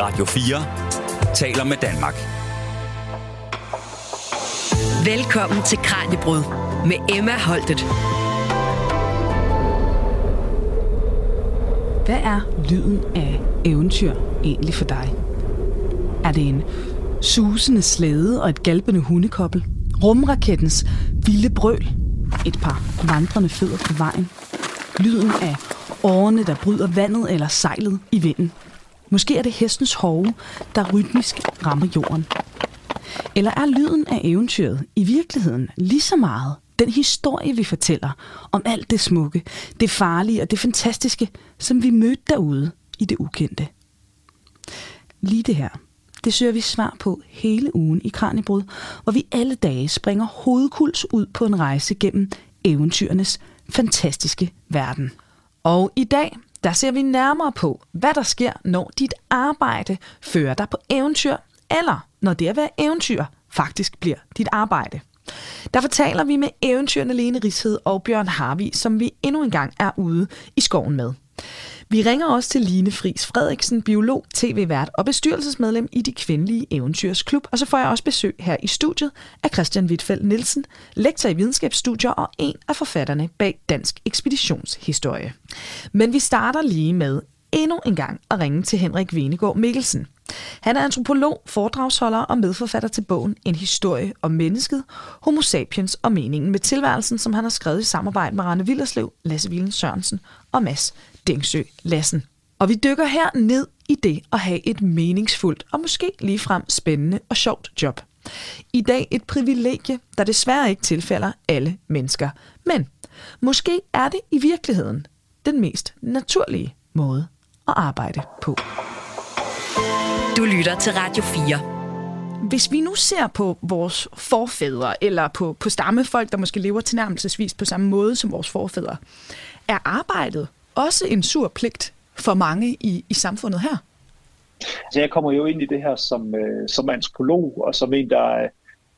Radio 4 taler med Danmark. Velkommen til Kranjebrud med Emma Holtet. Hvad er lyden af eventyr egentlig for dig? Er det en susende slæde og et galpende hundekobbel? Rumrakettens vilde brøl? Et par vandrende fødder på vejen? Lyden af årene, der bryder vandet eller sejlet i vinden? Måske er det hestens hove, der rytmisk rammer jorden. Eller er lyden af eventyret i virkeligheden lige så meget den historie, vi fortæller om alt det smukke, det farlige og det fantastiske, som vi mødte derude i det ukendte? Lige det her, det søger vi svar på hele ugen i Kranjebrud, hvor vi alle dage springer hovedkuls ud på en rejse gennem eventyrenes fantastiske verden. Og i dag, der ser vi nærmere på, hvad der sker, når dit arbejde fører dig på eventyr, eller når det at være eventyr faktisk bliver dit arbejde. Der fortaler vi med eventyrene Lene Rished og Bjørn Harvi, som vi endnu en gang er ude i skoven med. Vi ringer også til Line Fris Frederiksen, biolog, tv-vært og bestyrelsesmedlem i De Kvindelige Eventyrsklub. Og så får jeg også besøg her i studiet af Christian Wittfeldt Nielsen, lektor i videnskabsstudier og en af forfatterne bag Dansk Ekspeditionshistorie. Men vi starter lige med endnu en gang at ringe til Henrik Venegård Mikkelsen. Han er antropolog, foredragsholder og medforfatter til bogen En historie om mennesket, Homo sapiens og meningen med tilværelsen, som han har skrevet i samarbejde med Rane Villerslev, Lasse Villen Sørensen og Mads Dengsø Lassen. Og vi dykker her ned i det at have et meningsfuldt og måske ligefrem spændende og sjovt job. I dag et privilegie, der desværre ikke tilfælder alle mennesker. Men måske er det i virkeligheden den mest naturlige måde at arbejde på. Du lytter til Radio 4. Hvis vi nu ser på vores forfædre, eller på, på stammefolk, der måske lever tilnærmelsesvis på samme måde som vores forfædre, er arbejdet også en sur pligt for mange i, i samfundet her? Altså, jeg kommer jo ind i det her som, øh, som antropolog, og som en, der,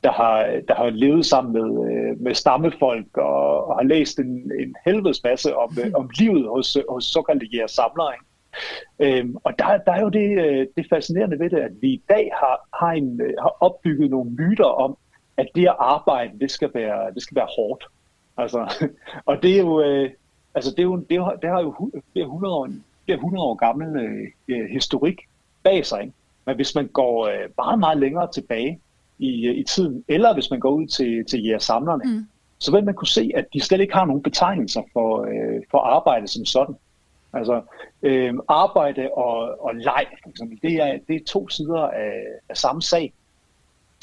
der, har, der har levet sammen med, øh, med stammefolk, og, og har læst en, en helvedes masse om, øh, om livet hos, hos såkaldte jægersamlere. Øhm, og der, der er jo det, øh, det fascinerende ved det, at vi i dag har, har, en, øh, har opbygget nogle myter om, at det at arbejde, det skal være, det skal være hårdt. Altså, og det er jo, øh, altså det, er jo, det, er, det har jo flere 100 år, flere 100 år gammel øh, historik bag sig. Ikke? Men hvis man går øh, meget, meget længere tilbage i, i tiden, eller hvis man går ud til, til jægersamlerne, mm. så vil man kunne se, at de slet ikke har nogen betegnelser for, øh, for arbejde som sådan. Altså øh, arbejde og, og leg, for eksempel, det er, det er to sider af, af samme sag.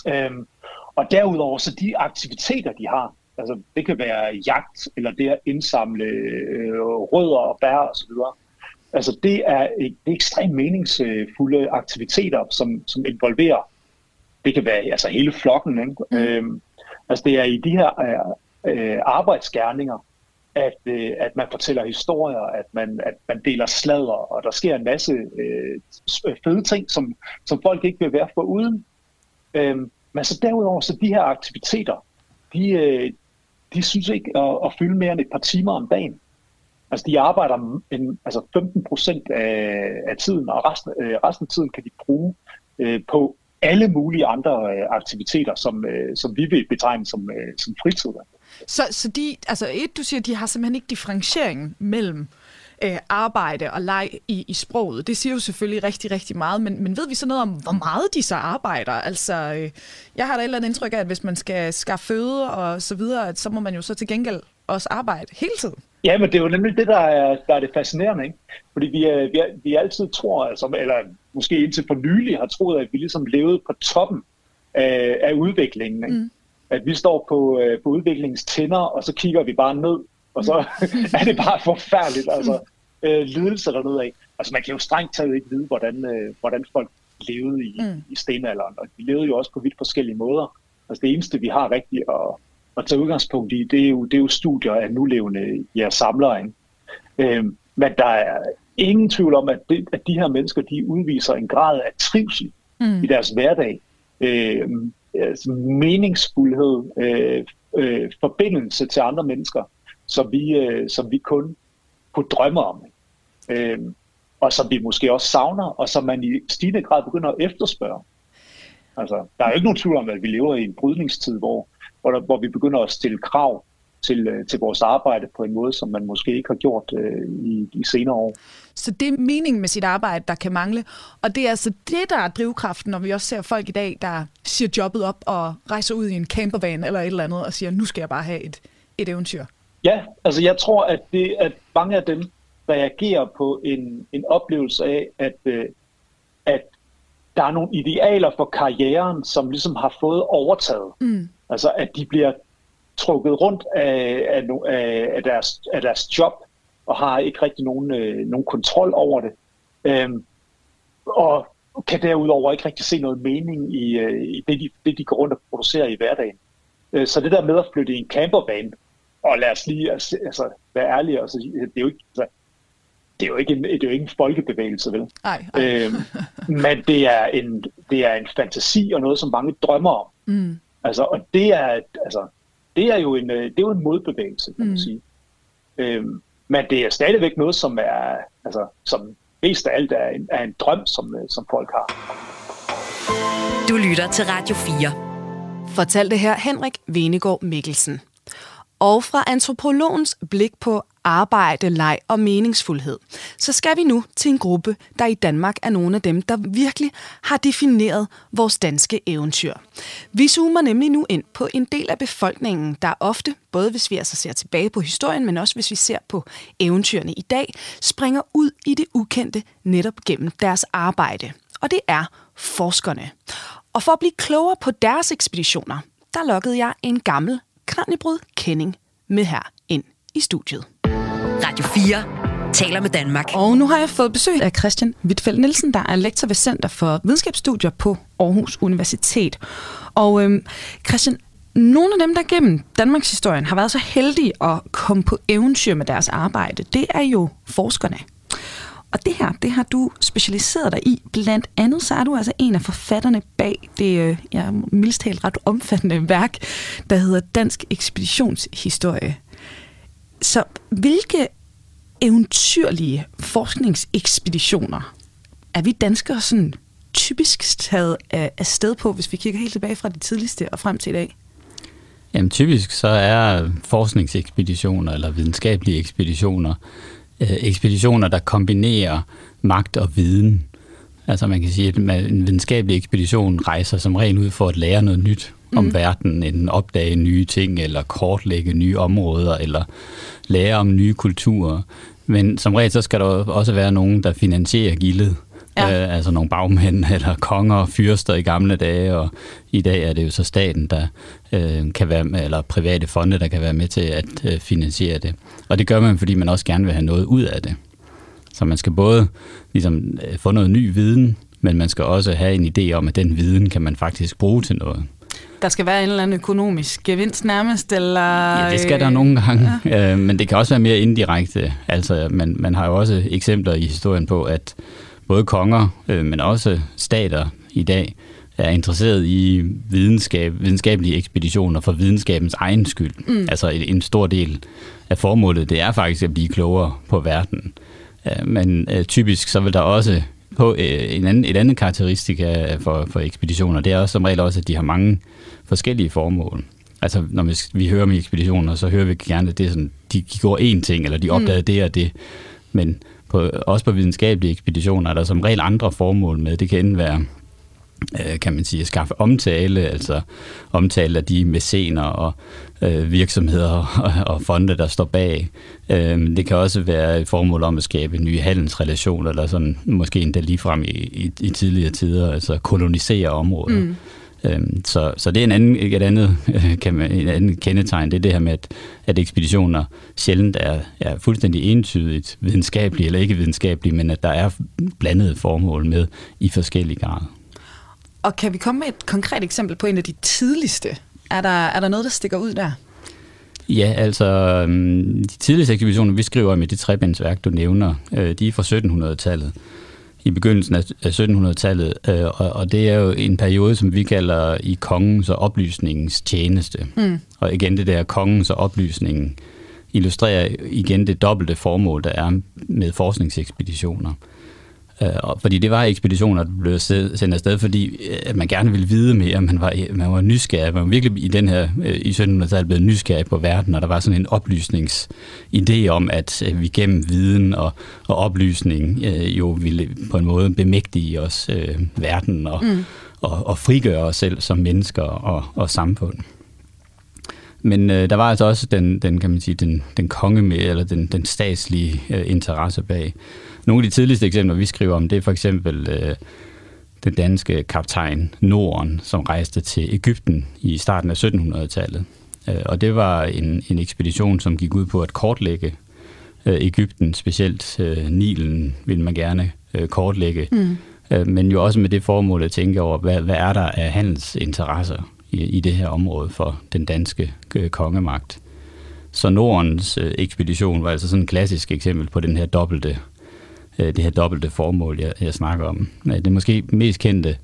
Øh, og derudover så de aktiviteter, de har, altså det kan være jagt, eller det at indsamle øh, rødder og bær osv., altså det er, det er ekstremt meningsfulde aktiviteter, som, som involverer, det kan være altså hele flokken, ikke? Mm. Øhm, altså det er i de her øh, arbejdsgærninger, at, øh, at man fortæller historier, at man, at man deler sladder, og der sker en masse øh, fede ting, som, som folk ikke vil være for uden. Øhm, men så derudover, så de her aktiviteter, de, øh, de synes ikke at, at fylde mere end et par timer om dagen. Altså de arbejder en, altså 15 procent af, af tiden, og resten, øh, resten af tiden kan de bruge øh, på alle mulige andre øh, aktiviteter, som, øh, som vi vil betegne som, øh, som fritid. Så, så de, altså et, du siger, de har simpelthen ikke differentiering mellem øh, arbejde og leg i, i sproget. Det siger jo selvfølgelig rigtig, rigtig meget, men, men ved vi så noget om, hvor meget de så arbejder? Altså, øh, jeg har da et eller andet indtryk af, at hvis man skal skaffe føde og så videre, at så må man jo så til gengæld også arbejde hele tiden. Ja, men det er jo nemlig det, der er, der er det fascinerende, ikke? Fordi vi, vi, vi altid tror, altså, eller måske indtil for nylig har troet, at vi ligesom levede på toppen af, af udviklingen, ikke? Mm at vi står på, øh, på udviklingstinder, og så kigger vi bare ned, og så er det bare forfærdeligt, altså øh, lidelse dernede af. Altså man kan jo strengt taget ikke vide, hvordan, øh, hvordan folk levede i, mm. i stenalderen, og de levede jo også på vidt forskellige måder. Altså det eneste, vi har rigtigt at, at tage udgangspunkt i, det er jo, det er jo studier af nulevende ja, samlere. Ikke? Øh, men der er ingen tvivl om, at, det, at de her mennesker, de udviser en grad af trivsel mm. i deres hverdag. Øh, altså meningsfuldhed, øh, øh, forbindelse til andre mennesker, som vi, øh, som vi kun kunne drømme om. Øh, og som vi måske også savner, og som man i stigende grad begynder at efterspørge. Altså, der er jo ikke nogen tvivl om, at vi lever i en brydningstid, hvor, hvor, der, hvor vi begynder at stille krav til, øh, til vores arbejde på en måde, som man måske ikke har gjort øh, i, i senere år. Så det er meningen med sit arbejde, der kan mangle. Og det er altså det, der er drivkraften, når vi også ser folk i dag, der siger jobbet op og rejser ud i en campervan eller et eller andet og siger, nu skal jeg bare have et, et eventyr. Ja, altså jeg tror, at, det, at mange af dem reagerer på en, en oplevelse af, at, øh, at der er nogle idealer for karrieren, som ligesom har fået overtaget. Mm. Altså at de bliver trukket rundt af, af, af, deres, af deres job, og har ikke rigtig nogen, øh, nogen kontrol over det. Øhm, og kan derudover ikke rigtig se noget mening i, øh, i det, de, det, de går rundt og producerer i hverdagen. Øh, så det der med at flytte i en campervan, og lad os lige altså, altså være ærlige, altså, det er jo ikke, altså, det er jo ikke en, det er jo ikke en folkebevægelse, vel? Nej, nej. Øhm, men det er, en, det er en fantasi og noget, som mange drømmer om. Mm. Altså, og det er, altså, det er jo en, øh, det er jo en modbevægelse, kan man mm. sige. Øhm, men det er stadigvæk noget, som er, altså, som mest af alt er en, er en drøm, som, øh, som folk har. Du lytter til Radio 4. Fortalte her Henrik Venegård Mikkelsen. Og fra antropologens blik på arbejde, leg og meningsfuldhed, så skal vi nu til en gruppe, der i Danmark er nogle af dem, der virkelig har defineret vores danske eventyr. Vi zoomer nemlig nu ind på en del af befolkningen, der ofte, både hvis vi altså ser tilbage på historien, men også hvis vi ser på eventyrene i dag, springer ud i det ukendte netop gennem deres arbejde. Og det er forskerne. Og for at blive klogere på deres ekspeditioner, der lukkede jeg en gammel kranjebrud kending med her ind i studiet. Radio 4 taler med Danmark. Og nu har jeg fået besøg af Christian Wittfeldt Nielsen, der er lektor ved Center for Videnskabsstudier på Aarhus Universitet. Og øhm, Christian, nogle af dem, der gennem Danmarks historien har været så heldige at komme på eventyr med deres arbejde, det er jo forskerne. Og det her, det har du specialiseret dig i. Blandt andet så er du altså en af forfatterne bag det, øh, ja, mildst talt ret omfattende værk, der hedder Dansk Ekspeditionshistorie. Så hvilke eventyrlige forskningsekspeditioner er vi danskere sådan typisk taget af sted på, hvis vi kigger helt tilbage fra det tidligste og frem til i dag? Jamen typisk så er forskningsekspeditioner eller videnskabelige ekspeditioner øh, ekspeditioner, der kombinerer magt og viden. Altså man kan sige, at en videnskabelig ekspedition rejser som regel ud for at lære noget nyt om mm. verden, enten opdage nye ting, eller kortlægge nye områder, eller lære om nye kulturer. Men som regel så skal der også være nogen, der finansierer gildet. Ja. Øh, altså nogle bagmænd eller konger og fyrster i gamle dage, og i dag er det jo så staten, der øh, kan være med, eller private fonde, der kan være med til at øh, finansiere det. Og det gør man, fordi man også gerne vil have noget ud af det. Så man skal både ligesom, øh, få noget ny viden, men man skal også have en idé om, at den viden kan man faktisk bruge til noget. Der skal være en eller anden økonomisk gevinst nærmest, eller... Ja, det skal der nogle gange, ja. øh, men det kan også være mere indirekte. Altså, man, man har jo også eksempler i historien på, at både konger, øh, men også stater i dag, er interesseret i videnskab, videnskabelige ekspeditioner for videnskabens egen skyld. Mm. Altså en, en stor del af formålet, det er faktisk at blive klogere på verden. Øh, men øh, typisk så vil der også på øh, en anden, et andet karakteristika for, for ekspeditioner, det er også som regel også, at de har mange forskellige formål. Altså, når vi, vi hører om ekspeditioner, så hører vi gerne, at det er sådan, de, de går én ting, eller de opdagede mm. det og det. Men på, også på videnskabelige ekspeditioner er der som regel andre formål med. Det kan enten være øh, kan man sige, at skaffe omtale, altså omtale af de mæscener og øh, virksomheder og, og fonde, der står bag. Øh, det kan også være et formål om at skabe nye handelsrelationer, eller sådan, måske endda ligefrem i, i, i tidligere tider, altså kolonisere områder. Mm. Øhm, så, så det er en anden, et andet, kan man, en anden kendetegn, det er det her med, at, at ekspeditioner sjældent er, er fuldstændig entydigt videnskabelige eller ikke videnskabelige, men at der er blandede formål med i forskellige grader. Og kan vi komme med et konkret eksempel på en af de tidligste? Er der, er der noget, der stikker ud der? Ja, altså øhm, de tidligste ekspeditioner, vi skriver om i det trebindsværk, du nævner, øh, de er fra 1700-tallet i begyndelsen af 1700-tallet, øh, og, og det er jo en periode, som vi kalder i kongens og oplysningens tjeneste. Mm. Og igen det der kongens og oplysningen illustrerer igen det dobbelte formål, der er med forskningsekspeditioner. Øh, fordi det var ekspeditioner, der blev sendt afsted, fordi øh, at man gerne ville vide mere, man var, man var nysgerrig, man var virkelig i den her, øh, i 1700-tallet blevet nysgerrig på verden, og der var sådan en oplysningsidé om, at vi gennem viden og, og oplysning jo ville på en måde bemægtige os øh, verden og, mm. og, og frigøre os selv som mennesker og, og samfund. Men øh, der var altså også den, den kan man sige, den, den konge med, eller den, den statslige øh, interesse bag. Nogle af de tidligste eksempler, vi skriver om, det er for eksempel øh, den danske kaptajn Norden, som rejste til Ægypten i starten af 1700-tallet. Øh, og det var en, en ekspedition, som gik ud på at kortlægge øh, Ægypten, specielt øh, Nilen vil man gerne øh, kortlægge. Mm. Øh, men jo også med det formål at tænke over, hvad, hvad er der af handelsinteresser i, i det her område for den danske øh, kongemagt. Så Nordens øh, ekspedition var altså sådan et klassisk eksempel på den her dobbelte, det her dobbelte formål, jeg, jeg snakker om. Det måske mest kendte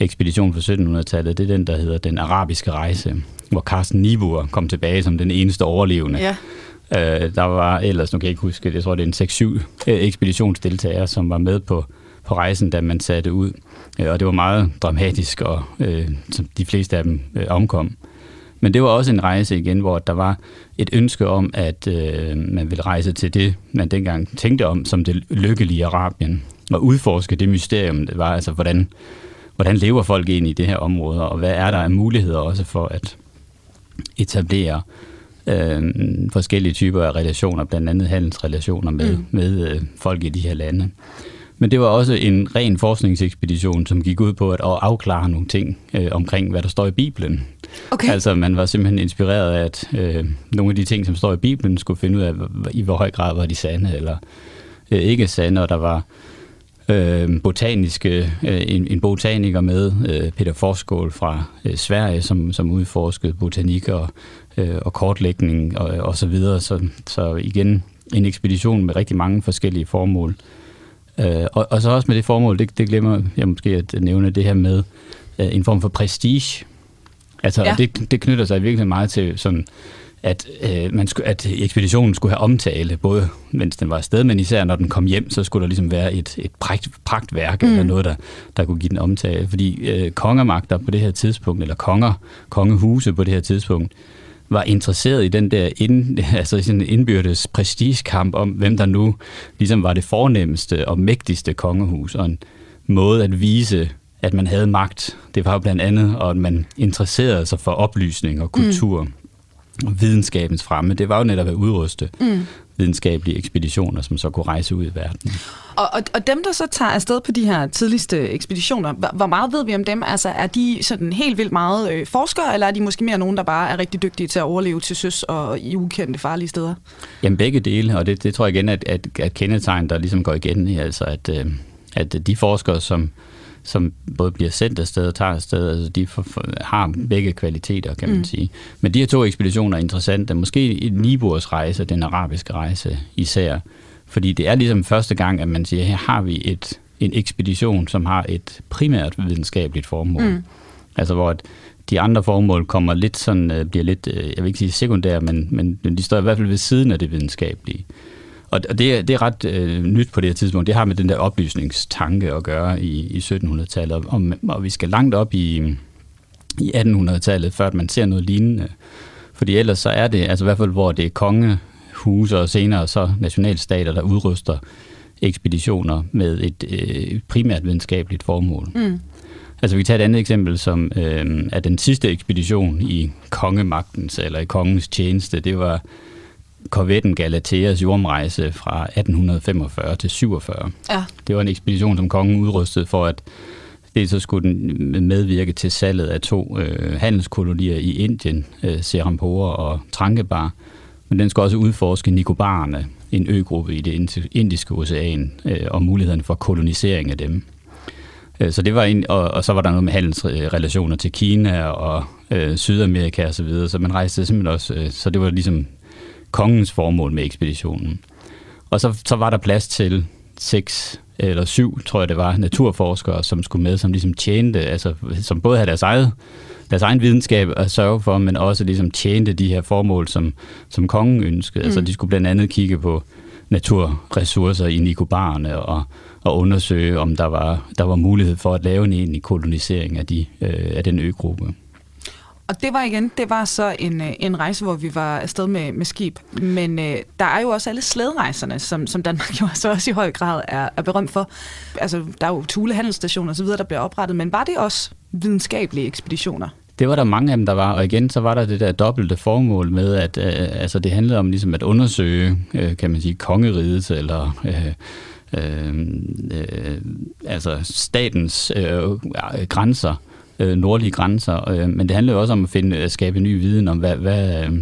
ekspedition fra 1700-tallet, det er den, der hedder Den Arabiske Rejse, hvor Carsten Niebuhr kom tilbage som den eneste overlevende. Ja. Øh, der var ellers, nu kan jeg ikke huske, jeg tror det er en 6-7 øh, ekspeditionsdeltagere, som var med på, på rejsen, da man satte ud. Øh, og det var meget dramatisk, og øh, som de fleste af dem øh, omkom. Men det var også en rejse igen, hvor der var et ønske om, at øh, man ville rejse til det, man dengang tænkte om som det lykkelige Arabien, og udforske det mysterium, det var altså, hvordan, hvordan lever folk egentlig i det her område, og hvad er der af muligheder også for at etablere øh, forskellige typer af relationer, blandt andet handelsrelationer med, mm. med øh, folk i de her lande. Men det var også en ren forskningsekspedition, som gik ud på at afklare nogle ting øh, omkring, hvad der står i Bibelen. Okay. Altså man var simpelthen inspireret af, at øh, nogle af de ting, som står i Bibelen, skulle finde ud af, i hvor høj grad var de sande eller øh, ikke sande. Og der var øh, botaniske, øh, en, en botaniker med, øh, Peter Forskål fra øh, Sverige, som, som udforskede botanik og, øh, og kortlægning og, og så videre. Så, så igen en ekspedition med rigtig mange forskellige formål. Øh, og, og så også med det formål, det, det glemmer jeg måske at nævne, det her med øh, en form for prestige. Altså, ja. det, det knytter sig virkelig meget til sådan, at, øh, man skulle, at ekspeditionen skulle have omtale, både mens den var afsted, men især når den kom hjem, så skulle der ligesom være et, et pragt, pragtværk mm. eller noget, der, der kunne give den omtale. Fordi øh, kongermagter på det her tidspunkt, eller konger, kongehuse på det her tidspunkt, var interesseret i den der ind, altså sådan en indbyrdes prestigekamp om, hvem der nu ligesom var det fornemmeste og mægtigste kongehus, og en måde at vise, at man havde magt. Det var jo blandt andet, og at man interesserede sig for oplysning og kultur. Mm og videnskabens fremme, det var jo netop at udruste mm. videnskabelige ekspeditioner, som så kunne rejse ud i verden. Og, og, og dem, der så tager afsted på de her tidligste ekspeditioner, hvor meget ved vi om dem? Altså, er de sådan helt vildt meget øh, forskere, eller er de måske mere nogen, der bare er rigtig dygtige til at overleve til søs og i ukendte farlige steder? Jamen begge dele, og det, det tror jeg igen, at, at, at kendetegn, der ligesom går igen, altså at, øh, at de forskere, som som både bliver sendt afsted og tager afsted. Altså, de for, for, har begge kvaliteter, kan man mm. sige. Men de her to ekspeditioner er interessante. Måske Niburs rejse, den arabiske rejse især. Fordi det er ligesom første gang, at man siger, her har vi et, en ekspedition, som har et primært videnskabeligt formål. Mm. Altså hvor de andre formål kommer lidt sådan, øh, bliver lidt, øh, jeg vil ikke sige sekundære, men, men de står i hvert fald ved siden af det videnskabelige. Og det, er, det er ret øh, nyt på det her tidspunkt. Det har med den der oplysningstanke at gøre i, i 1700-tallet. Og, og vi skal langt op i, i 1800-tallet, før man ser noget lignende. Fordi ellers så er det, altså i hvert fald hvor det er kongehuse og senere så nationalstater, der udruster ekspeditioner med et øh, primært videnskabeligt formål. Mm. Altså vi kan tage et andet eksempel, som øh, er den sidste ekspedition i kongemagtens eller i kongens tjeneste. Det var korvetten Galateas jordomrejse fra 1845 til 47. Ja. Det var en ekspedition, som kongen udrustede for at det så skulle den medvirke til salget af to øh, handelskolonier i Indien, øh, Serampore og Trankebar. Men den skulle også udforske Nikobarerne, en øgruppe i det indiske ocean, øh, og muligheden for kolonisering af dem. Øh, så det var en, og, og så var der noget med handelsrelationer til Kina og øh, Sydamerika osv., så, videre, så man rejste simpelthen også, øh, så det var ligesom kongens formål med ekspeditionen. Og så, så var der plads til seks eller syv, tror jeg det var, naturforskere, som skulle med, som ligesom tjente, altså som både havde deres eget deres egen videnskab at sørge for, men også ligesom tjente de her formål, som, som kongen ønskede. Altså, mm. Altså de skulle blandt andet kigge på naturressourcer i Nikobarerne og, og undersøge, om der var, der var mulighed for at lave en egentlig kolonisering af, de, øh, af den øgruppe. Og det var igen, det var så en, øh, en rejse, hvor vi var afsted med, med skib. Men øh, der er jo også alle slæderejserne, som, som Danmark jo så også i høj grad er, er berømt for. Altså, der er jo Thule handelsstationer og så videre, der bliver oprettet, men var det også videnskabelige ekspeditioner? Det var der mange af dem, der var, og igen så var der det der dobbelte formål med, at øh, altså, det handlede om ligesom at undersøge, øh, kan man sige, kongeriget eller øh, øh, øh, altså statens øh, grænser, øh, nordlige grænser, øh, men det handlede også om at finde at skabe ny viden om, hvad, hvad, øh,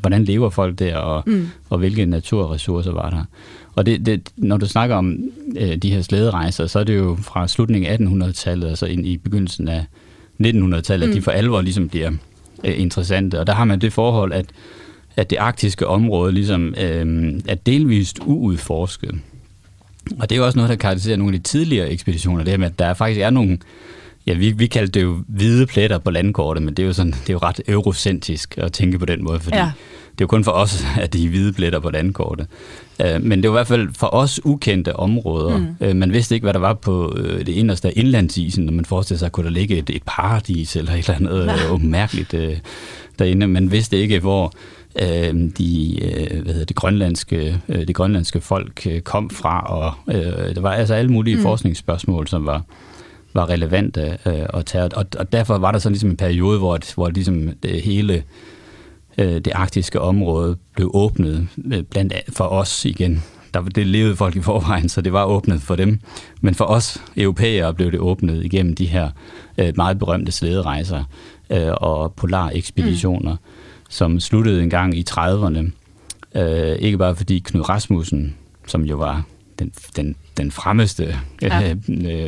hvordan lever folk der, og, mm. og hvilke naturressourcer var der. Og det, det, når du snakker om øh, de her slæderejser, så er det jo fra slutningen af 1800-tallet og så ind i begyndelsen af 1900-tallet, mm. at de for alvor ligesom bliver øh, interessante. Og der har man det forhold, at, at det arktiske område ligesom øh, er delvist uudforsket. Og det er jo også noget, der karakteriserer nogle af de tidligere ekspeditioner, det her med, at der faktisk er nogle, ja, vi, vi kaldte det jo hvide pletter på landkortet, men det er jo, sådan, det er jo ret eurocentrisk at tænke på den måde, fordi ja. det er jo kun for os, at de er hvide pletter på landkortet. Uh, men det var i hvert fald for os ukendte områder. Mm. Uh, man vidste ikke, hvad der var på uh, det inderste af indlandsisen, når man forestillede sig, at kunne der ligge et, et paradis eller et eller andet uh, mærkeligt uh, derinde. Man vidste ikke, hvor øh, de, øh, hvad hedder det, grønlandske, øh, det grønlandske folk øh, kom fra, og øh, der var altså alle mulige mm. forskningsspørgsmål, som var, var relevante øh, at tage. Og, og derfor var der så ligesom en periode, hvor, hvor ligesom det hele øh, det arktiske område blev åbnet øh, blandt for os igen. Der, det levede folk i forvejen, så det var åbnet for dem. Men for os europæere blev det åbnet igennem de her øh, meget berømte slæderejser øh, og polarekspeditioner. Mm som sluttede en gang i 30'erne. Øh, ikke bare fordi Knud Rasmussen, som jo var den, den, den fremmeste ja. øh,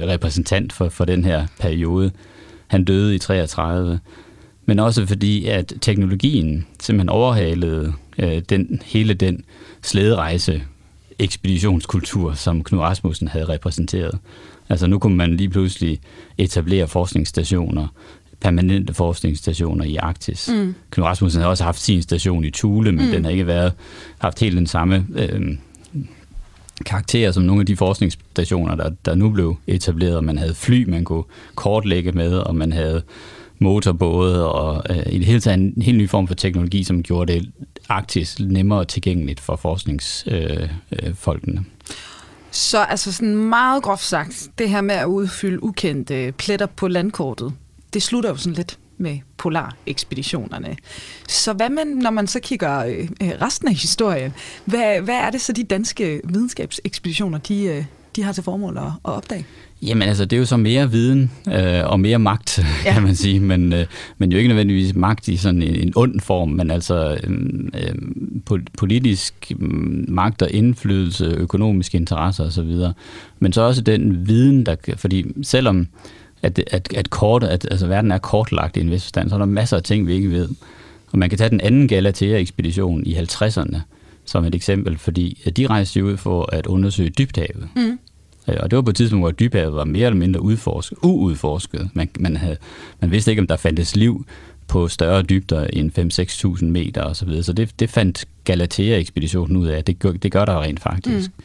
repræsentant for, for den her periode, han døde i 33, men også fordi, at teknologien simpelthen overhalede øh, den, hele den slæderejse ekspeditionskultur, som Knud Rasmussen havde repræsenteret. Altså nu kunne man lige pludselig etablere forskningsstationer, permanente forskningsstationer i Arktis. Mm. Knud Rasmussen har også haft sin station i Thule, men mm. den har ikke været haft helt den samme øh, karakter som nogle af de forskningsstationer, der, der nu blev etableret. Man havde fly, man kunne kortlægge med, og man havde motorbåde, og øh, i det hele taget en helt ny form for teknologi, som gjorde det Arktis nemmere tilgængeligt for forskningsfolkene. Øh, øh, så altså sådan meget groft sagt, det her med at udfylde ukendte pletter på landkortet, det slutter jo sådan lidt med polarekspeditionerne. Så hvad med, når man så kigger øh, resten af historien, hvad, hvad er det så de danske videnskabsekspeditioner, de, øh, de har til formål at, at opdage? Jamen altså, det er jo så mere viden øh, og mere magt, ja. kan man sige, men, øh, men jo ikke nødvendigvis magt i sådan en, en ond form, men altså øh, politisk magt og indflydelse, økonomiske interesser osv. Men så også den viden, der fordi selvom at, at, at, kort, at altså, verden er kortlagt i en vis forstand, så er der masser af ting, vi ikke ved. Og man kan tage den anden Galatea-ekspedition i 50'erne som et eksempel, fordi de rejste ud for at undersøge dybthavet. Mm. Og det var på et tidspunkt, hvor dybhavet var mere eller mindre udforsket, uudforsket. Man, man, havde, man vidste ikke, om der fandtes liv på større dybder end 5-6.000 meter osv. Så, videre. så det, det fandt Galatea-ekspeditionen ud af, det gør, det gør der rent faktisk. Mm.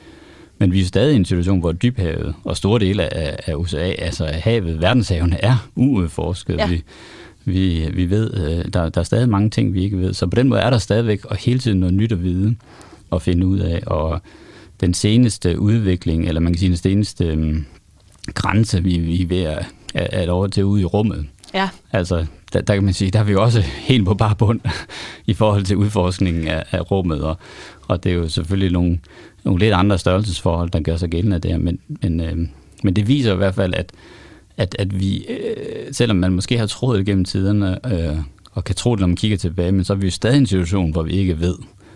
Men vi er stadig i en situation, hvor dybhavet og store dele af, af USA, altså af havet, verdenshavene, er uudforsket. Ja. Vi, vi, vi ved, øh, der, der er stadig mange ting, vi ikke ved. Så på den måde er der stadigvæk og hele tiden noget nyt at vide og finde ud af. Og den seneste udvikling, eller man kan sige den seneste um, grænse, vi, vi er ved at, at over til ude i rummet. Ja. Altså, der, der kan man sige, der er vi jo også helt på bare bund i forhold til udforskningen af, af rummet. Og, og det er jo selvfølgelig nogle nogle lidt andre størrelsesforhold, der gør sig gældende der, men, men, øh, men det viser i hvert fald, at, at, at vi, øh, selvom man måske har troet gennem tiderne, øh, og kan tro det, når man kigger tilbage, men så er vi jo stadig i en situation, hvor vi ikke ved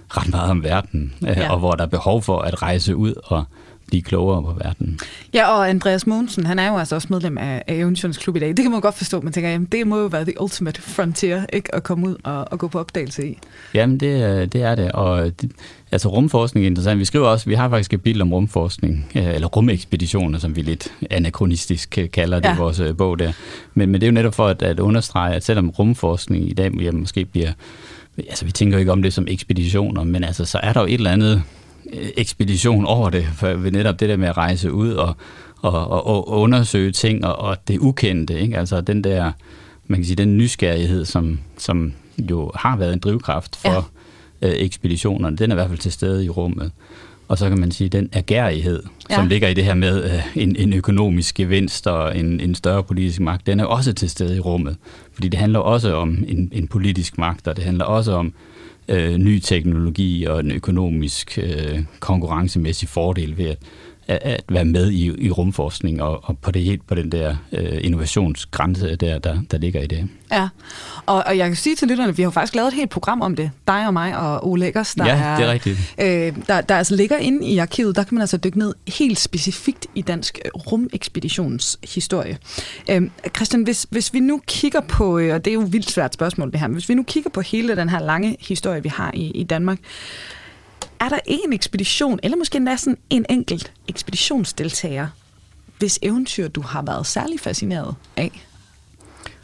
ret meget om verden, øh, ja. og hvor der er behov for at rejse ud og blive klogere på verden. Ja, og Andreas Mogensen, han er jo altså også medlem af, af Eventyrens Klub i dag. Det kan man godt forstå, man tænker, jamen, det må jo være the ultimate frontier, ikke? At komme ud og, og gå på opdagelse i. Jamen, det, det er det, og det, altså rumforskning er interessant. Vi skriver også, vi har faktisk et bil om rumforskning, øh, eller rumekspeditioner, som vi lidt anachronistisk kalder det ja. i vores øh, bog der. Men, men det er jo netop for at, at understrege, at selvom rumforskning i dag måske bliver, altså vi tænker jo ikke om det som ekspeditioner, men altså så er der jo et eller andet ekspedition over det, for ved netop det der med at rejse ud og, og, og, og undersøge ting, og, og det ukendte, ikke? altså den der, man kan sige, den nysgerrighed, som, som jo har været en drivkraft for ja. Øh, ekspeditionerne, den er i hvert fald til stede i rummet. Og så kan man sige, den agerighed, ja. som ligger i det her med øh, en, en økonomisk gevinst og en, en større politisk magt, den er også til stede i rummet. Fordi det handler også om en, en politisk magt, og det handler også om øh, ny teknologi og en økonomisk øh, konkurrencemæssig fordel ved at, at være med i, i rumforskning og, og på, det, på den der øh, innovationsgrænse, der, der, der ligger i det. Ja, og, og jeg kan sige til lytterne, at vi har faktisk lavet et helt program om det. Dig og mig og Ole Eggers, der, ja, det er rigtigt. Øh, der, der altså ligger inde i arkivet. Der kan man altså dykke ned helt specifikt i dansk rumekspeditionshistorie. Øh, Christian, hvis, hvis vi nu kigger på, øh, og det er jo et vildt svært spørgsmål det her, men hvis vi nu kigger på hele den her lange historie, vi har i, i Danmark, er der en ekspedition, eller måske endda sådan en enkelt ekspeditionsdeltager, hvis eventyr du har været særlig fascineret af?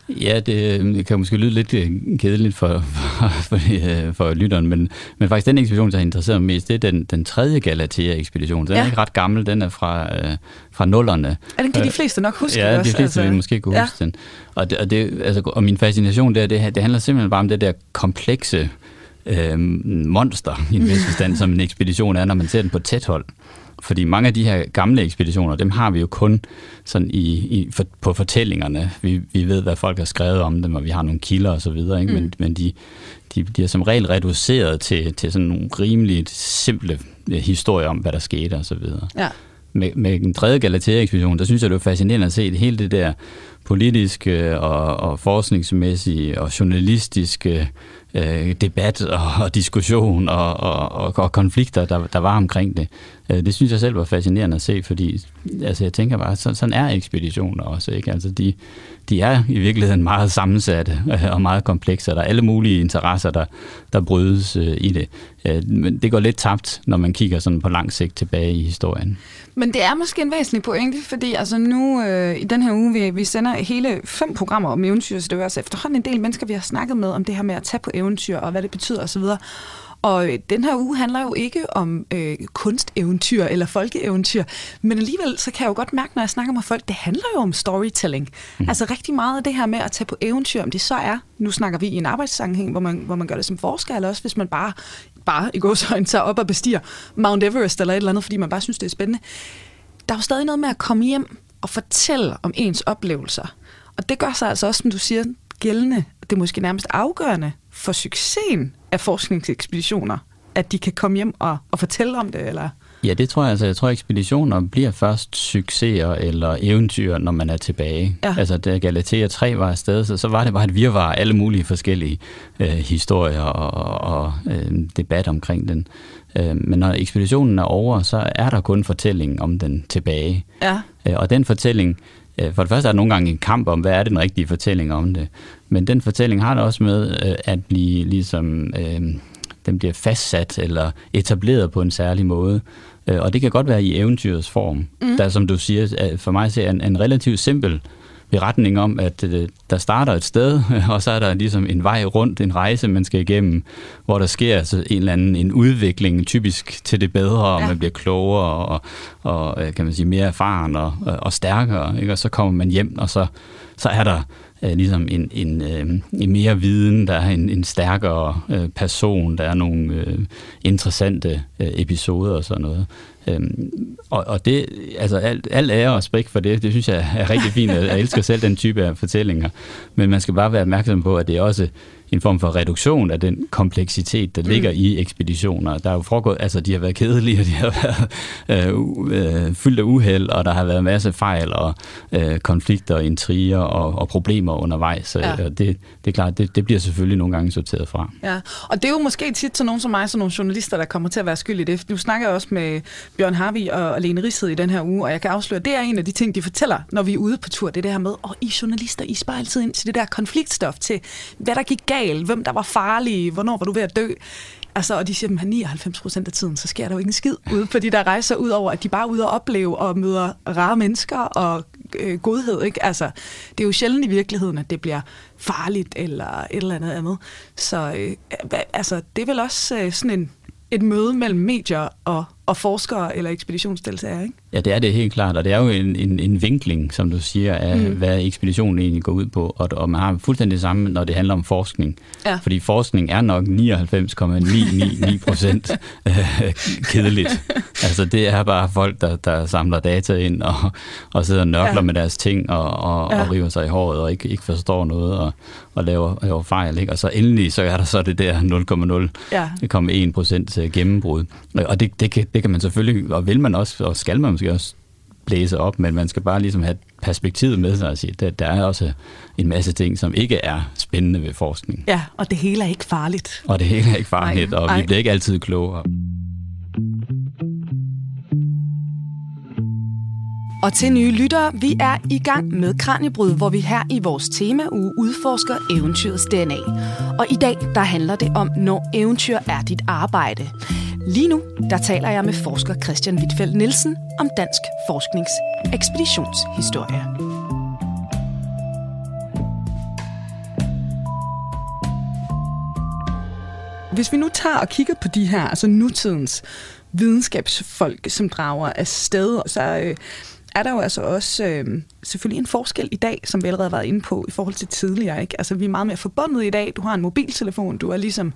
Ja, det, det kan måske lyde lidt øh, kedeligt for, for, for, øh, for lytteren, men, men faktisk den ekspedition, der har interesseret mig mest, det er den, den tredje Galatea-ekspedition. Den ja. er ikke ret gammel, den er fra, øh, fra nullerne. Ja, den kan de fleste nok huske Ja, også, de fleste altså. vil måske kunne huske ja. den. Og, det, og, det, altså, og min fascination der, det, det handler simpelthen bare om det der komplekse øh, monster i en vis forstand, som en ekspedition er, når man ser den på tæt hold. Fordi mange af de her gamle ekspeditioner, dem har vi jo kun sådan i, i, for, på fortællingerne. Vi, vi ved, hvad folk har skrevet om dem, og vi har nogle kilder og så videre, ikke? Mm. men, men de, de, de er som regel reduceret til, til sådan nogle rimeligt simple øh, historier om, hvad der skete og så videre. Ja. Med, med den tredje Galatea-ekspedition, der synes jeg, det var fascinerende at se hele det der politiske og, og forskningsmæssige og journalistiske øh, debat og, og diskussion og, og, og, og konflikter, der, der var omkring det. Øh, det synes jeg selv var fascinerende at se, fordi altså, jeg tænker bare, så, sådan er ekspeditioner også. Ikke? Altså, de, de er i virkeligheden meget sammensatte øh, og meget komplekse, og der er alle mulige interesser, der, der brydes øh, i det. Øh, men det går lidt tabt, når man kigger sådan på lang sigt tilbage i historien. Men det er måske en væsentlig pointe, fordi altså nu øh, i den her uge, vi, vi sender hele fem programmer om eventyr, så det er altså efterhånden en del mennesker, vi har snakket med om det her med at tage på eventyr og hvad det betyder osv. Og øh, den her uge handler jo ikke om øh, kunsteventyr eller folkeeventyr, men alligevel så kan jeg jo godt mærke, når jeg snakker med folk, det handler jo om storytelling. Mm. Altså rigtig meget af det her med at tage på eventyr, om det så er, nu snakker vi i en arbejdssammenhæng, hvor man, hvor man gør det som forsker, eller også hvis man bare, bare i gåsøjne tager op og bestiger Mount Everest eller et eller andet, fordi man bare synes, det er spændende. Der er jo stadig noget med at komme hjem og fortælle om ens oplevelser. Og det gør sig altså også, som du siger, gældende. Det er måske nærmest afgørende for succesen af forskningsekspeditioner, at de kan komme hjem og, og fortælle om det, eller... Ja, det tror jeg. Altså, jeg tror, ekspeditioner bliver først succeser eller eventyr, når man er tilbage. Ja. Altså, da Galatea 3 var afsted, så, så var det bare et virvar alle mulige forskellige øh, historier og, og øh, debat omkring den. Øh, men når ekspeditionen er over, så er der kun fortælling om den tilbage. Ja. Øh, og den fortælling, øh, for det første er der nogle gange en kamp om, hvad er den rigtige fortælling om det. Men den fortælling har det også med øh, at blive ligesom... Øh, den bliver fastsat eller etableret på en særlig måde. Øh, og det kan godt være i eventyrets form, mm. der som du siger, for mig ser en, en relativt simpel beretning om, at øh, der starter et sted, og så er der ligesom en vej rundt, en rejse, man skal igennem, hvor der sker altså en eller anden en udvikling, typisk til det bedre, og ja. man bliver klogere og, og øh, kan man sige, mere erfaren og, og stærkere, ikke? og så kommer man hjem, og så, så er der øh, ligesom en, en, øh, en mere viden, der er en, en stærkere øh, person, der er nogle øh, interessante øh, episoder og sådan noget. Øhm, og, og det, altså alt, alt ære og respekt for det, det synes jeg er rigtig fint. Jeg elsker selv den type af fortællinger. Men man skal bare være opmærksom på, at det er også en form for reduktion af den kompleksitet, der mm. ligger i ekspeditioner. Der er jo foregået, altså de har været kedelige, og de har været øh, øh, fyldt af uheld, og der har været masse fejl og øh, konflikter, intriger og, og problemer undervejs. Ja. Og det, det er klart, det, det bliver selvfølgelig nogle gange sorteret fra. Ja, og det er jo måske tit til nogen som mig, som nogle journalister, der kommer til at være skyld i det. Nu snakker jeg også med Bjørn Harvi og Lene Rigshed i den her uge, og jeg kan afsløre, at det er en af de ting, de fortæller, når vi er ude på tur. Det er det her med, og I journalister, I sparer altid ind til det der konfliktstof, til hvad der gik galt, hvem der var farlige, hvornår var du ved at dø. Altså, og de siger, at 99 procent af tiden, så sker der jo ingen skid ude på de der rejser, udover at de bare er ude og opleve og møder rare mennesker og øh, godhed. Ikke? Altså, det er jo sjældent i virkeligheden, at det bliver farligt eller et eller andet andet. Så øh, altså, det er vel også øh, sådan en et møde mellem medier og, og forskere eller ekspeditionsdeltagere, ikke? Ja, det er det helt klart, og det er jo en, en, en vinkling, som du siger, af mm. hvad ekspeditionen egentlig går ud på, og, og man har fuldstændig det samme, når det handler om forskning. Ja. Fordi forskning er nok 99,999 procent øh, kedeligt. altså det er bare folk, der, der samler data ind og, og sidder og nørkler ja. med deres ting og, og, ja. og river sig i håret og ikke, ikke forstår noget og, og laver, laver fejl. Ikke? Og så endelig så er der så det der 0,0,1 ja. procent øh, gennembrud. Og det, det, kan, det kan man selvfølgelig, og vil man også, og skal man måske også blæse op, men man skal bare ligesom have perspektivet med sig og sige, at der er også en masse ting, som ikke er spændende ved forskning. Ja, og det hele er ikke farligt. Og det hele er ikke farligt, Ej. og Ej. vi bliver ikke altid klogere. Og til nye lyttere, vi er i gang med Kranjebryd, hvor vi her i vores temauge udforsker eventyrets DNA. Og i dag, der handler det om, når eventyr er dit arbejde. Lige nu, der taler jeg med forsker Christian Wittfeldt Nielsen om dansk forsknings ekspeditionshistorie. Hvis vi nu tager og kigger på de her, altså nutidens videnskabsfolk, som drager af sted, så øh, er der jo altså også øh, selvfølgelig en forskel i dag, som vi allerede har været inde på, i forhold til tidligere. Ikke? Altså, vi er meget mere forbundet i dag. Du har en mobiltelefon, du er ligesom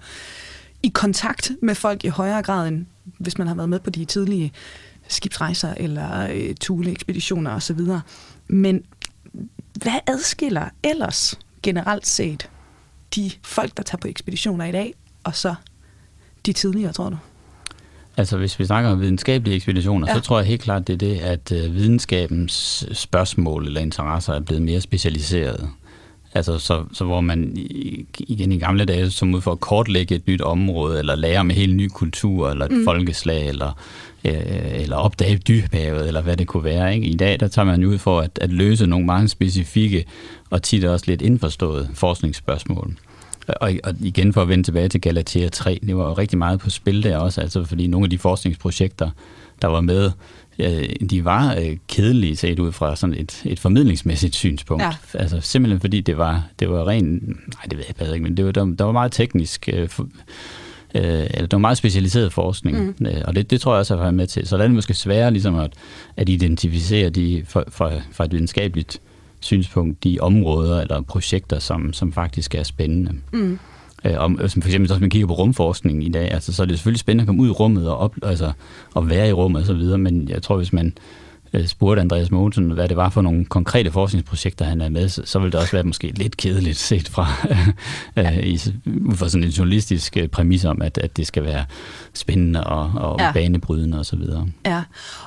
i kontakt med folk i højere grad, end hvis man har været med på de tidlige skibsrejser eller øh, tuleekspeditioner osv. Men hvad adskiller ellers generelt set de folk, der tager på ekspeditioner i dag, og så de tidligere, tror du? Altså hvis vi snakker om videnskabelige ekspeditioner, ja. så tror jeg helt klart, det er det, at øh, videnskabens spørgsmål eller interesser er blevet mere specialiseret. Altså så, så hvor man igen i gamle dage som ud for at kortlægge et nyt område, eller lære om en helt ny kultur, eller et mm. folkeslag, eller, øh, eller opdage dyrhavet, eller hvad det kunne være. Ikke? I dag der tager man ud for at, at løse nogle meget specifikke og tit også lidt indforståede forskningsspørgsmål. Og, og igen for at vende tilbage til Galatea 3, det var jo rigtig meget på spil der også, altså fordi nogle af de forskningsprojekter, der var med, de var øh, kedelige set ud fra sådan et, et formidlingsmæssigt synspunkt. Ja. Altså simpelthen fordi det var, det var rent, nej det ved jeg ikke, men det var, der, der var meget teknisk, øh, øh, eller det var meget specialiseret forskning, mm. og det, det tror jeg også har været med til. Så der er det måske sværere ligesom at, at identificere de fra, fra, fra et videnskabeligt synspunkt de områder eller projekter, som, som faktisk er spændende. Mm. Øh, om, som for eksempel, hvis man kigger på rumforskning i dag, altså, så er det selvfølgelig spændende at komme ud i rummet og, op, altså, og være i rummet osv., men jeg tror, hvis man øh, spurgte Andreas Mogensen, hvad det var for nogle konkrete forskningsprojekter, han er med, så, så ville det også være måske lidt kedeligt set fra, øh, i, fra sådan en journalistisk øh, præmis om, at, at det skal være spændende og, og ja. banebrydende osv. Ja,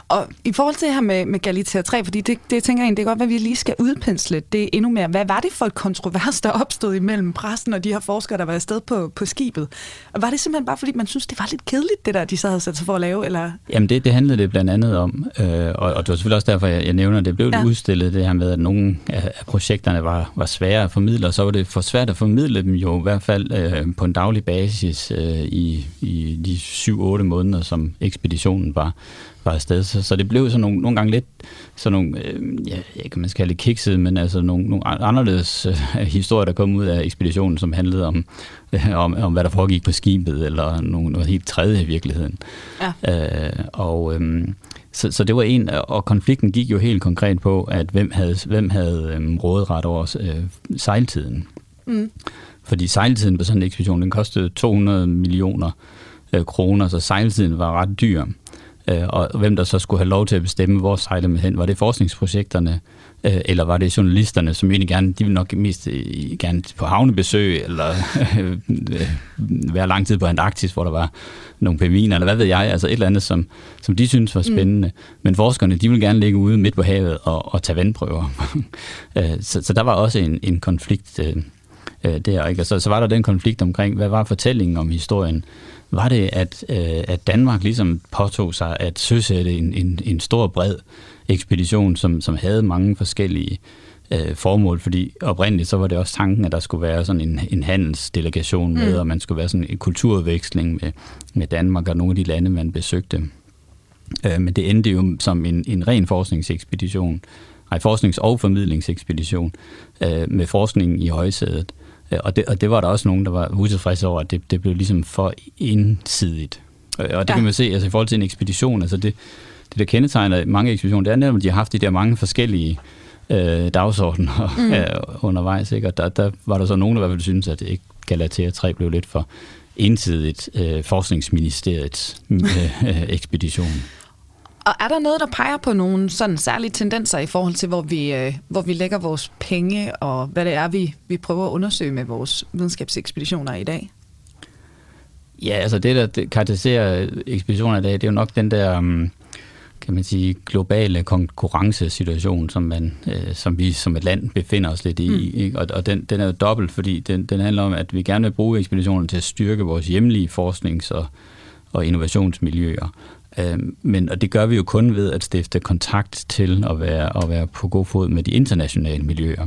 og i forhold til det her med, med Galatea 3, fordi det, det tænker jeg egentlig, det er godt, at vi lige skal udpensle det endnu mere. Hvad var det for et kontrovers, der opstod imellem pressen og de her forskere, der var afsted på, på skibet? Og var det simpelthen bare, fordi man synes, det var lidt kedeligt, det der, de så havde sat sig for at lave? Eller? Jamen, det, det handlede det blandt andet om, øh, og, og det var selvfølgelig også derfor, jeg, jeg nævner, at det blev ja. udstillet, det her med, at nogle af, af projekterne var, var svære at formidle, og så var det for svært at formidle dem jo i hvert fald øh, på en daglig basis øh, i, i de 7-8 måneder, som ekspeditionen var var afsted. Så, så det blev så nogle, nogle gange lidt sådan nogle, øh, ja, kan man skal kalde det kiksede, men altså nogle, nogle anderledes øh, historier, der kom ud af ekspeditionen, som handlede om, øh, om, om, hvad der foregik på skibet, eller nogle, noget helt tredje i virkeligheden. Ja. Øh, og øh, så, så det var en, og konflikten gik jo helt konkret på, at hvem havde, hvem havde øh, råderet over øh, sejltiden. Mm. Fordi sejltiden på sådan en ekspedition, den kostede 200 millioner øh, kroner, så sejltiden var ret dyr. Øh, og hvem der så skulle have lov til at bestemme, hvor sejler man hen. Var det forskningsprojekterne, øh, eller var det journalisterne, som egentlig gerne, de vil nok mest øh, gerne på havnebesøg, eller være lang tid på Antarktis, hvor der var nogle pingviner, eller hvad ved jeg, altså et eller andet, som, som de synes var mm. spændende. Mm. Men forskerne, de vil gerne ligge ude midt på havet og, og tage vandprøver. så, så der var også en, en konflikt der, ikke? Og så, så var der den konflikt omkring, hvad var fortællingen om historien? var det, at, øh, at Danmark ligesom påtog sig at søsætte en, en, en stor, bred ekspedition, som, som havde mange forskellige øh, formål, fordi oprindeligt så var det også tanken, at der skulle være sådan en, en handelsdelegation med, mm. og man skulle være sådan en kulturudveksling med, med Danmark og nogle af de lande, man besøgte. Øh, men det endte jo som en, en ren forskningsekspedition, nej, forsknings- og formidlingsekspedition øh, med forskning i højsædet. Øh, og det, og det var der også nogen, der var utilfredse over, at det, det blev ligesom for ensidigt. Og det ja. kan man se altså, i forhold til en ekspedition. Altså det, det, der kendetegner mange ekspeditioner, det er netop, at de har haft de der mange forskellige øh, dagsordner mm. øh, undervejs. Ikke? Og der, der var der så nogen, der i hvert fald synes, at det ikke Galatea 3 blev lidt for ensidigt øh, forskningsministeriets øh, ekspedition. Og er der noget, der peger på nogle sådan særlige tendenser i forhold til, hvor vi, øh, hvor vi lægger vores penge, og hvad det er, vi, vi prøver at undersøge med vores videnskabsekspeditioner i dag? Ja, altså det, der karakteriserer ekspeditioner i dag, det er jo nok den der... Um, kan man sige, globale konkurrencesituation, som, man, øh, som vi som et land befinder os lidt i. Mm. Ikke? Og, og den, den er jo dobbelt, fordi den, den handler om, at vi gerne vil bruge ekspeditionen til at styrke vores hjemlige forsknings- og, og innovationsmiljøer. Øh, men, og det gør vi jo kun ved at stifte kontakt til at være, at være på god fod med de internationale miljøer.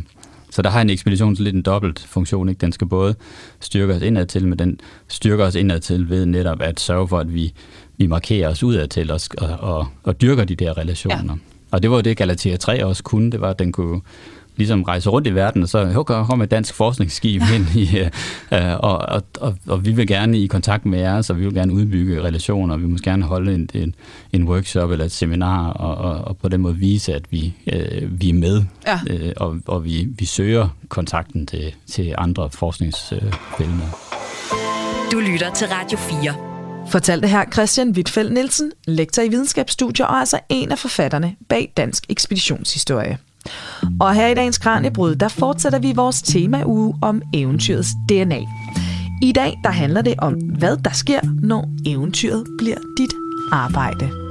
Så der har en ekspedition lidt en dobbelt funktion. Ikke? Den skal både styrke os indad til, men den styrker os indad til ved netop at sørge for, at vi, vi markerer os udad til os og, og, og dyrker de der relationer. Ja. Og det var jo det, Galatea 3 også kunne. Det var, at den kunne ligesom rejse rundt i verden, og så kommer et dansk forskningsskib ind i, øh, og, og, og, og vi vil gerne i kontakt med jer, så vi vil gerne udbygge relationer, og vi må gerne holde en, en, en workshop eller et seminar, og, og, og på den måde vise, at vi, øh, vi er med, ja. øh, og, og vi, vi søger kontakten til, til andre forskningsfelter. Du lytter til Radio 4. Fortalte her Christian Wittfeldt Nielsen, lektor i videnskabsstudier og altså en af forfatterne bag Dansk Ekspeditionshistorie. Og her i dagens Kranjebrud, der fortsætter vi vores tema-uge om eventyrets DNA. I dag der handler det om, hvad der sker, når eventyret bliver dit arbejde.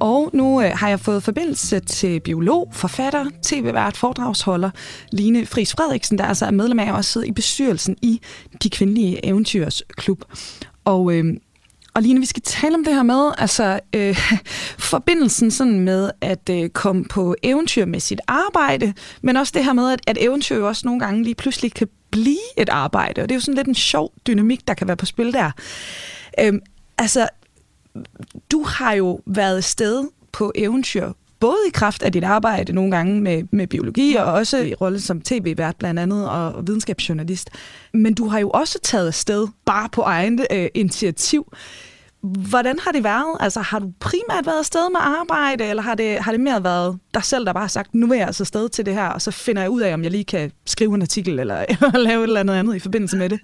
Og nu øh, har jeg fået forbindelse til biolog, forfatter, tv-vært, foredragsholder Line Friis Frederiksen, der altså er medlem af og sidder i bestyrelsen i De Kvindelige Eventyrers Klub. Og øh, og Line, vi skal tale om det her med, altså øh, forbindelsen sådan med at øh, komme på eventyr med sit arbejde, men også det her med, at, at eventyr jo også nogle gange lige pludselig kan blive et arbejde. Og det er jo sådan lidt en sjov dynamik, der kan være på spil der. Øh, altså, du har jo været sted på eventyr både i kraft af dit arbejde nogle gange med, med biologi, og også i rolle som tv-vært blandt andet, og, videnskabsjournalist. Men du har jo også taget afsted, bare på egen øh, initiativ. Hvordan har det været? Altså, har du primært været afsted med arbejde, eller har det, har det mere været dig selv, der bare har sagt, nu vil jeg altså afsted til det her, og så finder jeg ud af, om jeg lige kan skrive en artikel, eller, eller lave et eller andet andet i forbindelse med det?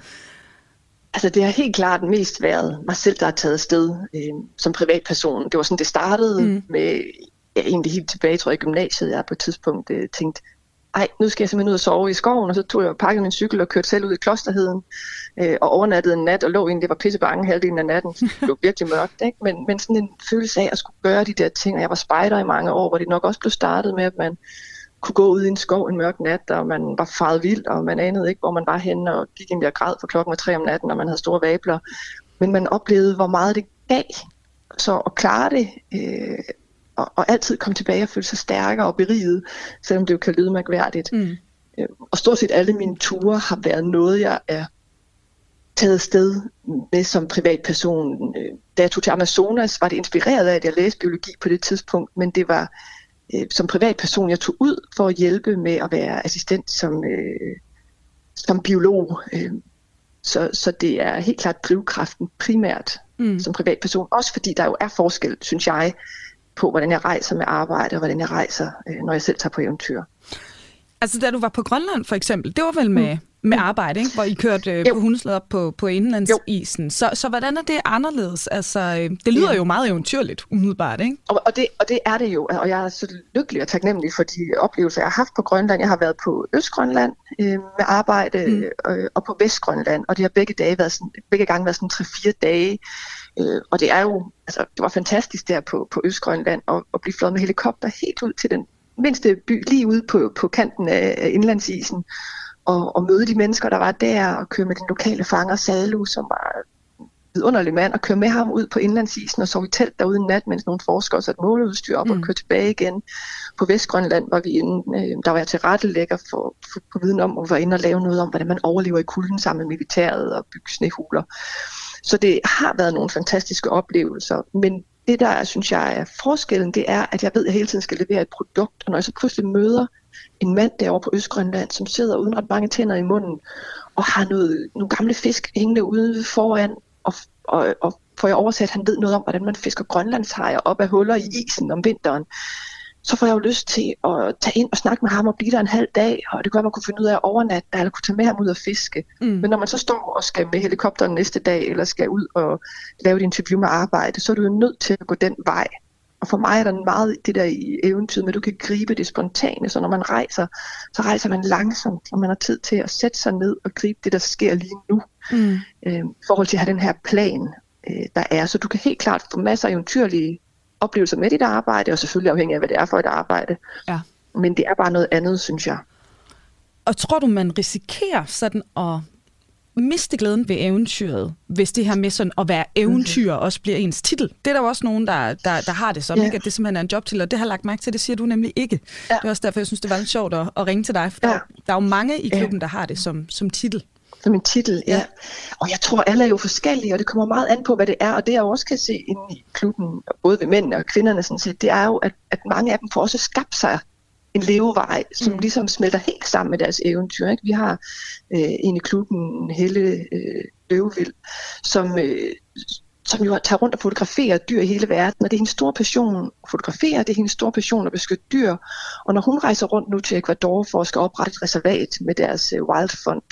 Altså det har helt klart mest været mig selv, der har taget afsted øh, som privatperson. Det var sådan, det startede mm. med, ja, egentlig helt tilbage, tror jeg, i gymnasiet. Jeg på et tidspunkt øh, tænkt, ej, nu skal jeg simpelthen ud og sove i skoven, og så tog jeg og pakkede min cykel og kørte selv ud i klosterheden, øh, og overnattede en nat, og lå egentlig, det var pisse bange halvdelen af natten, det blev virkelig mørkt, ikke? Men, men sådan en følelse af at skulle gøre de der ting, og jeg var spejder i mange år, hvor det nok også blev startet med, at man kunne gå ud i en skov en mørk nat, og man var faret vild, og man anede ikke, hvor man var henne, og gik egentlig og græd for klokken var tre om natten, og man havde store vabler. Men man oplevede, hvor meget det gav. Så at klare det, øh, og, og altid komme tilbage og føle sig stærkere og beriget, selvom det jo kan lyde mærkværdigt. Mm. Øh, og stort set alle mine ture har været noget, jeg er taget sted med som privatperson. Øh, da jeg tog til Amazonas, var det inspireret af, at jeg læste biologi på det tidspunkt, men det var øh, som privatperson, jeg tog ud for at hjælpe med at være assistent som, øh, som biolog. Øh, så, så det er helt klart drivkraften primært mm. som privatperson. Også fordi der jo er forskel, synes jeg, på, hvordan jeg rejser med arbejde, og hvordan jeg rejser, øh, når jeg selv tager på eventyr. Altså, da du var på Grønland, for eksempel, det var vel med, mm. med arbejde, ikke? hvor I kørte øh, på hundesled op på, på indlandsisen. Så, så hvordan er det anderledes? Altså, øh, det lyder ja. jo meget eventyrligt, umiddelbart, ikke? Og, og, det, og det er det jo, og jeg er så lykkelig og taknemmelig for de oplevelser, jeg har haft på Grønland. Jeg har været på Østgrønland øh, med arbejde, mm. øh, og på Vestgrønland, og det har begge, dage været sådan, begge gange været sådan 3-4 dage, Øh, og det er jo, altså, det var fantastisk der på, på Østgrønland at, at blive flået med helikopter helt ud til den mindste by, lige ude på, på kanten af indlandsisen, og, og møde de mennesker, der var der, og køre med den lokale fanger Salu, som var vidunderlig mand, og køre med ham ud på indlandsisen og sove i telt derude en nat, mens nogle forskere satte måleudstyr op mm. og køre tilbage igen. På Vestgrønland var vi inde, øh, der var jeg til rettelægger for, for, for viden om, og var inde og lave noget om, hvordan man overlever i kulden sammen med militæret og bygge snehuler. Så det har været nogle fantastiske oplevelser, men det der, synes jeg, er forskellen, det er, at jeg ved, at jeg hele tiden skal levere et produkt, og når jeg så pludselig møder en mand derovre på Østgrønland, som sidder uden ret mange tænder i munden, og har noget, nogle gamle fisk hængende ude foran, og, og, og får jeg oversat, at han ved noget om, hvordan man fisker grønlandshajer op af huller i isen om vinteren, så får jeg jo lyst til at tage ind og snakke med ham og blive der en halv dag, og det kunne være, man kunne finde ud af at overnatte der, eller kunne tage med ham ud og fiske. Mm. Men når man så står og skal med helikopteren næste dag, eller skal ud og lave et interview med arbejde, så er du jo nødt til at gå den vej. Og for mig er der meget det der i eventyret, at du kan gribe det spontane, så når man rejser, så rejser man langsomt, og man har tid til at sætte sig ned og gribe det, der sker lige nu, mm. øh, i forhold til at have den her plan, øh, der er. Så du kan helt klart få masser af eventyrlige oplevelser med dit arbejde, og selvfølgelig afhængig af, hvad det er for et arbejde. Ja. Men det er bare noget andet, synes jeg. Og tror du, man risikerer sådan at miste glæden ved eventyret, hvis det her med sådan at være eventyr mm. også bliver ens titel. Det er der jo også nogen, der, der, der har det sådan, ja. ikke? at det simpelthen er en job til, og det har jeg lagt mærke til, det siger du nemlig ikke. Ja. Det er også derfor, jeg synes, det var lidt sjovt at, at ringe til dig, for ja. der, der er jo mange i klubben, ja. der har det som, som titel som en titel, ja. ja. Og jeg tror, alle er jo forskellige, og det kommer meget an på, hvad det er. Og det jeg også kan se inde i klubben, både ved mændene og kvinderne, sådan set, det er jo, at, at mange af dem får også skabt sig en levevej, som mm. ligesom smelter helt sammen med deres eventyr. Ikke? Vi har øh, en i klubben, Helle øh, Løvevild, som, øh, som jo tager rundt og fotograferer dyr i hele verden, og det er hendes store passion at fotografere, det er hendes store passion at beskytte dyr. Og når hun rejser rundt nu til Ecuador for at skal oprette et reservat med deres øh, Wild Fund,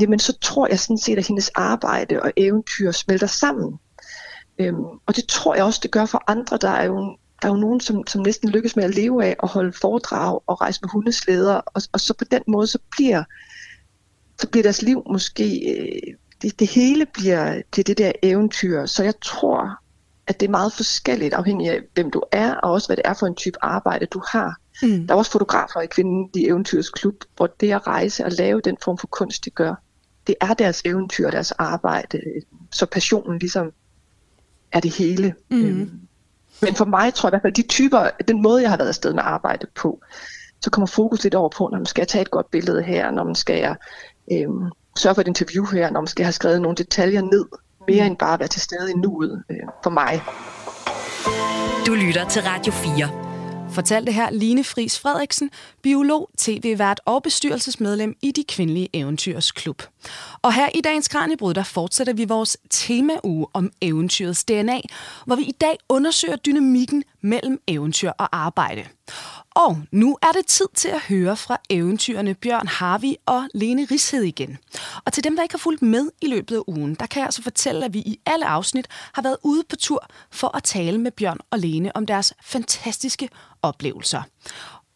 jamen så tror jeg sådan set, at hendes arbejde og eventyr smelter sammen. Øhm, og det tror jeg også, det gør for andre. Der er jo, der er jo nogen, som, som næsten lykkes med at leve af at holde foredrag og rejse med hundeslæder, og, og så på den måde, så bliver, så bliver deres liv måske, øh, det, det hele bliver til det der eventyr. Så jeg tror, at det er meget forskelligt afhængig af, hvem du er, og også hvad det er for en type arbejde, du har. Mm. Der er også fotografer i Kvinden i Eventyrs Klub, hvor det at rejse og lave den form for kunst, de gør, det er deres eventyr, deres arbejde, så passionen ligesom er det hele. Mm. Øhm, men for mig tror jeg i hvert fald, de typer, den måde, jeg har været afsted med arbejde på, så kommer fokus lidt over på, når man skal tage et godt billede her, når man skal øhm, sørge for et interview her, når man skal have skrevet nogle detaljer ned, mere mm. end bare at være til stede i nuet øh, for mig. Du lytter til Radio 4 fortalte her Line Fris Frederiksen, biolog, tv-vært og bestyrelsesmedlem i De Kvindelige Eventyrers Klub. Og her i dagens Kranjebrud, der fortsætter vi vores temauge om eventyrets DNA, hvor vi i dag undersøger dynamikken mellem eventyr og arbejde. Og nu er det tid til at høre fra eventyrene Bjørn Harvi og Lene Rished igen. Og til dem, der ikke har fulgt med i løbet af ugen, der kan jeg altså fortælle, at vi i alle afsnit har været ude på tur for at tale med Bjørn og Lene om deres fantastiske oplevelser.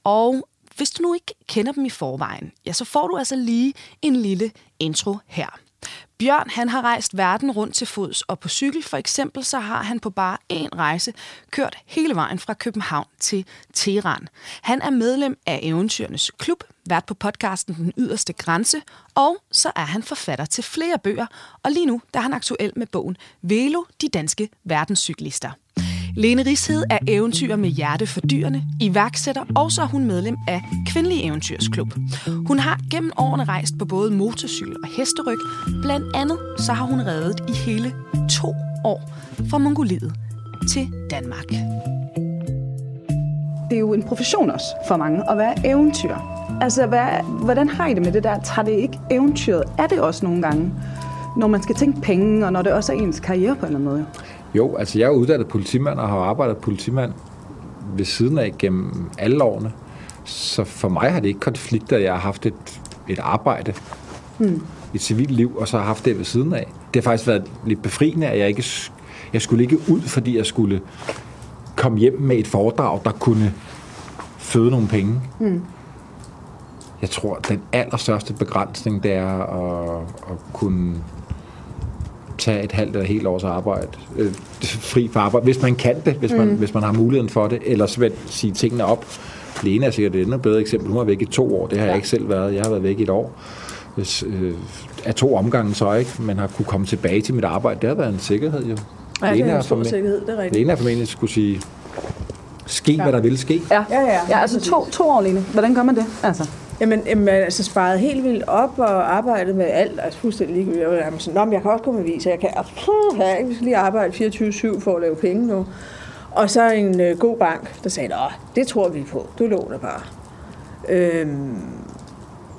Og hvis du nu ikke kender dem i forvejen, ja, så får du altså lige en lille intro her. Bjørn han har rejst verden rundt til fods, og på cykel for eksempel, så har han på bare én rejse kørt hele vejen fra København til Teheran. Han er medlem af Eventyrernes Klub, vært på podcasten Den Yderste Grænse, og så er han forfatter til flere bøger, og lige nu der er han aktuel med bogen Velo, de danske verdenscyklister. Lene Rished er eventyr med hjerte for dyrene, iværksætter, og så er hun medlem af Kvindelig Eventyrsklub. Hun har gennem årene rejst på både motorcykel og hesteryg. Blandt andet så har hun reddet i hele to år fra Mongoliet til Danmark. Det er jo en profession også for mange at være eventyr. Altså, hvad, hvordan har I det med det der? Tager det ikke eventyret? Er det også nogle gange, når man skal tænke penge, og når det også er ens karriere på en eller anden måde? Jo, altså jeg er uddannet politimand og har arbejdet politimand ved siden af gennem alle årene. Så for mig har det ikke konflikter, jeg har haft et, et arbejde, mm. et civilt liv, og så har haft det ved siden af. Det har faktisk været lidt befriende, at jeg ikke jeg skulle ikke ud, fordi jeg skulle komme hjem med et foredrag, der kunne føde nogle penge. Mm. Jeg tror, at den allerstørste begrænsning, det er at, at kunne tage et halvt eller helt års arbejde, øh, fri for arbejde, hvis man kan det, hvis man, mm. hvis man har muligheden for det, eller så vil sige tingene op. Lene er sikkert et endnu bedre eksempel. Hun var væk i to år, det har ja. jeg ikke selv været. Jeg har været væk i et år. Hvis, øh, af to omgange så ikke, men har kunne komme tilbage til mit arbejde, det har været en sikkerhed jo. Ja, det er en stor sikkerhed, det er rigtigt. Lene er formentlig skulle sige, ske ja. hvad der vil ske. Ja, ja, ja. ja altså to, to år, Lene. Hvordan gør man det? Altså? Jamen, jamen altså sparet helt vildt op og arbejdet med alt, altså fuldstændig ligegyldigt. Jeg var sådan, Nå, jeg kan også komme med så jeg kan, puh, jeg skal lige arbejde 24-7 for at lave penge nu. Og så en øh, god bank, der sagde, Nå, det tror vi på, du låner bare. Øhm,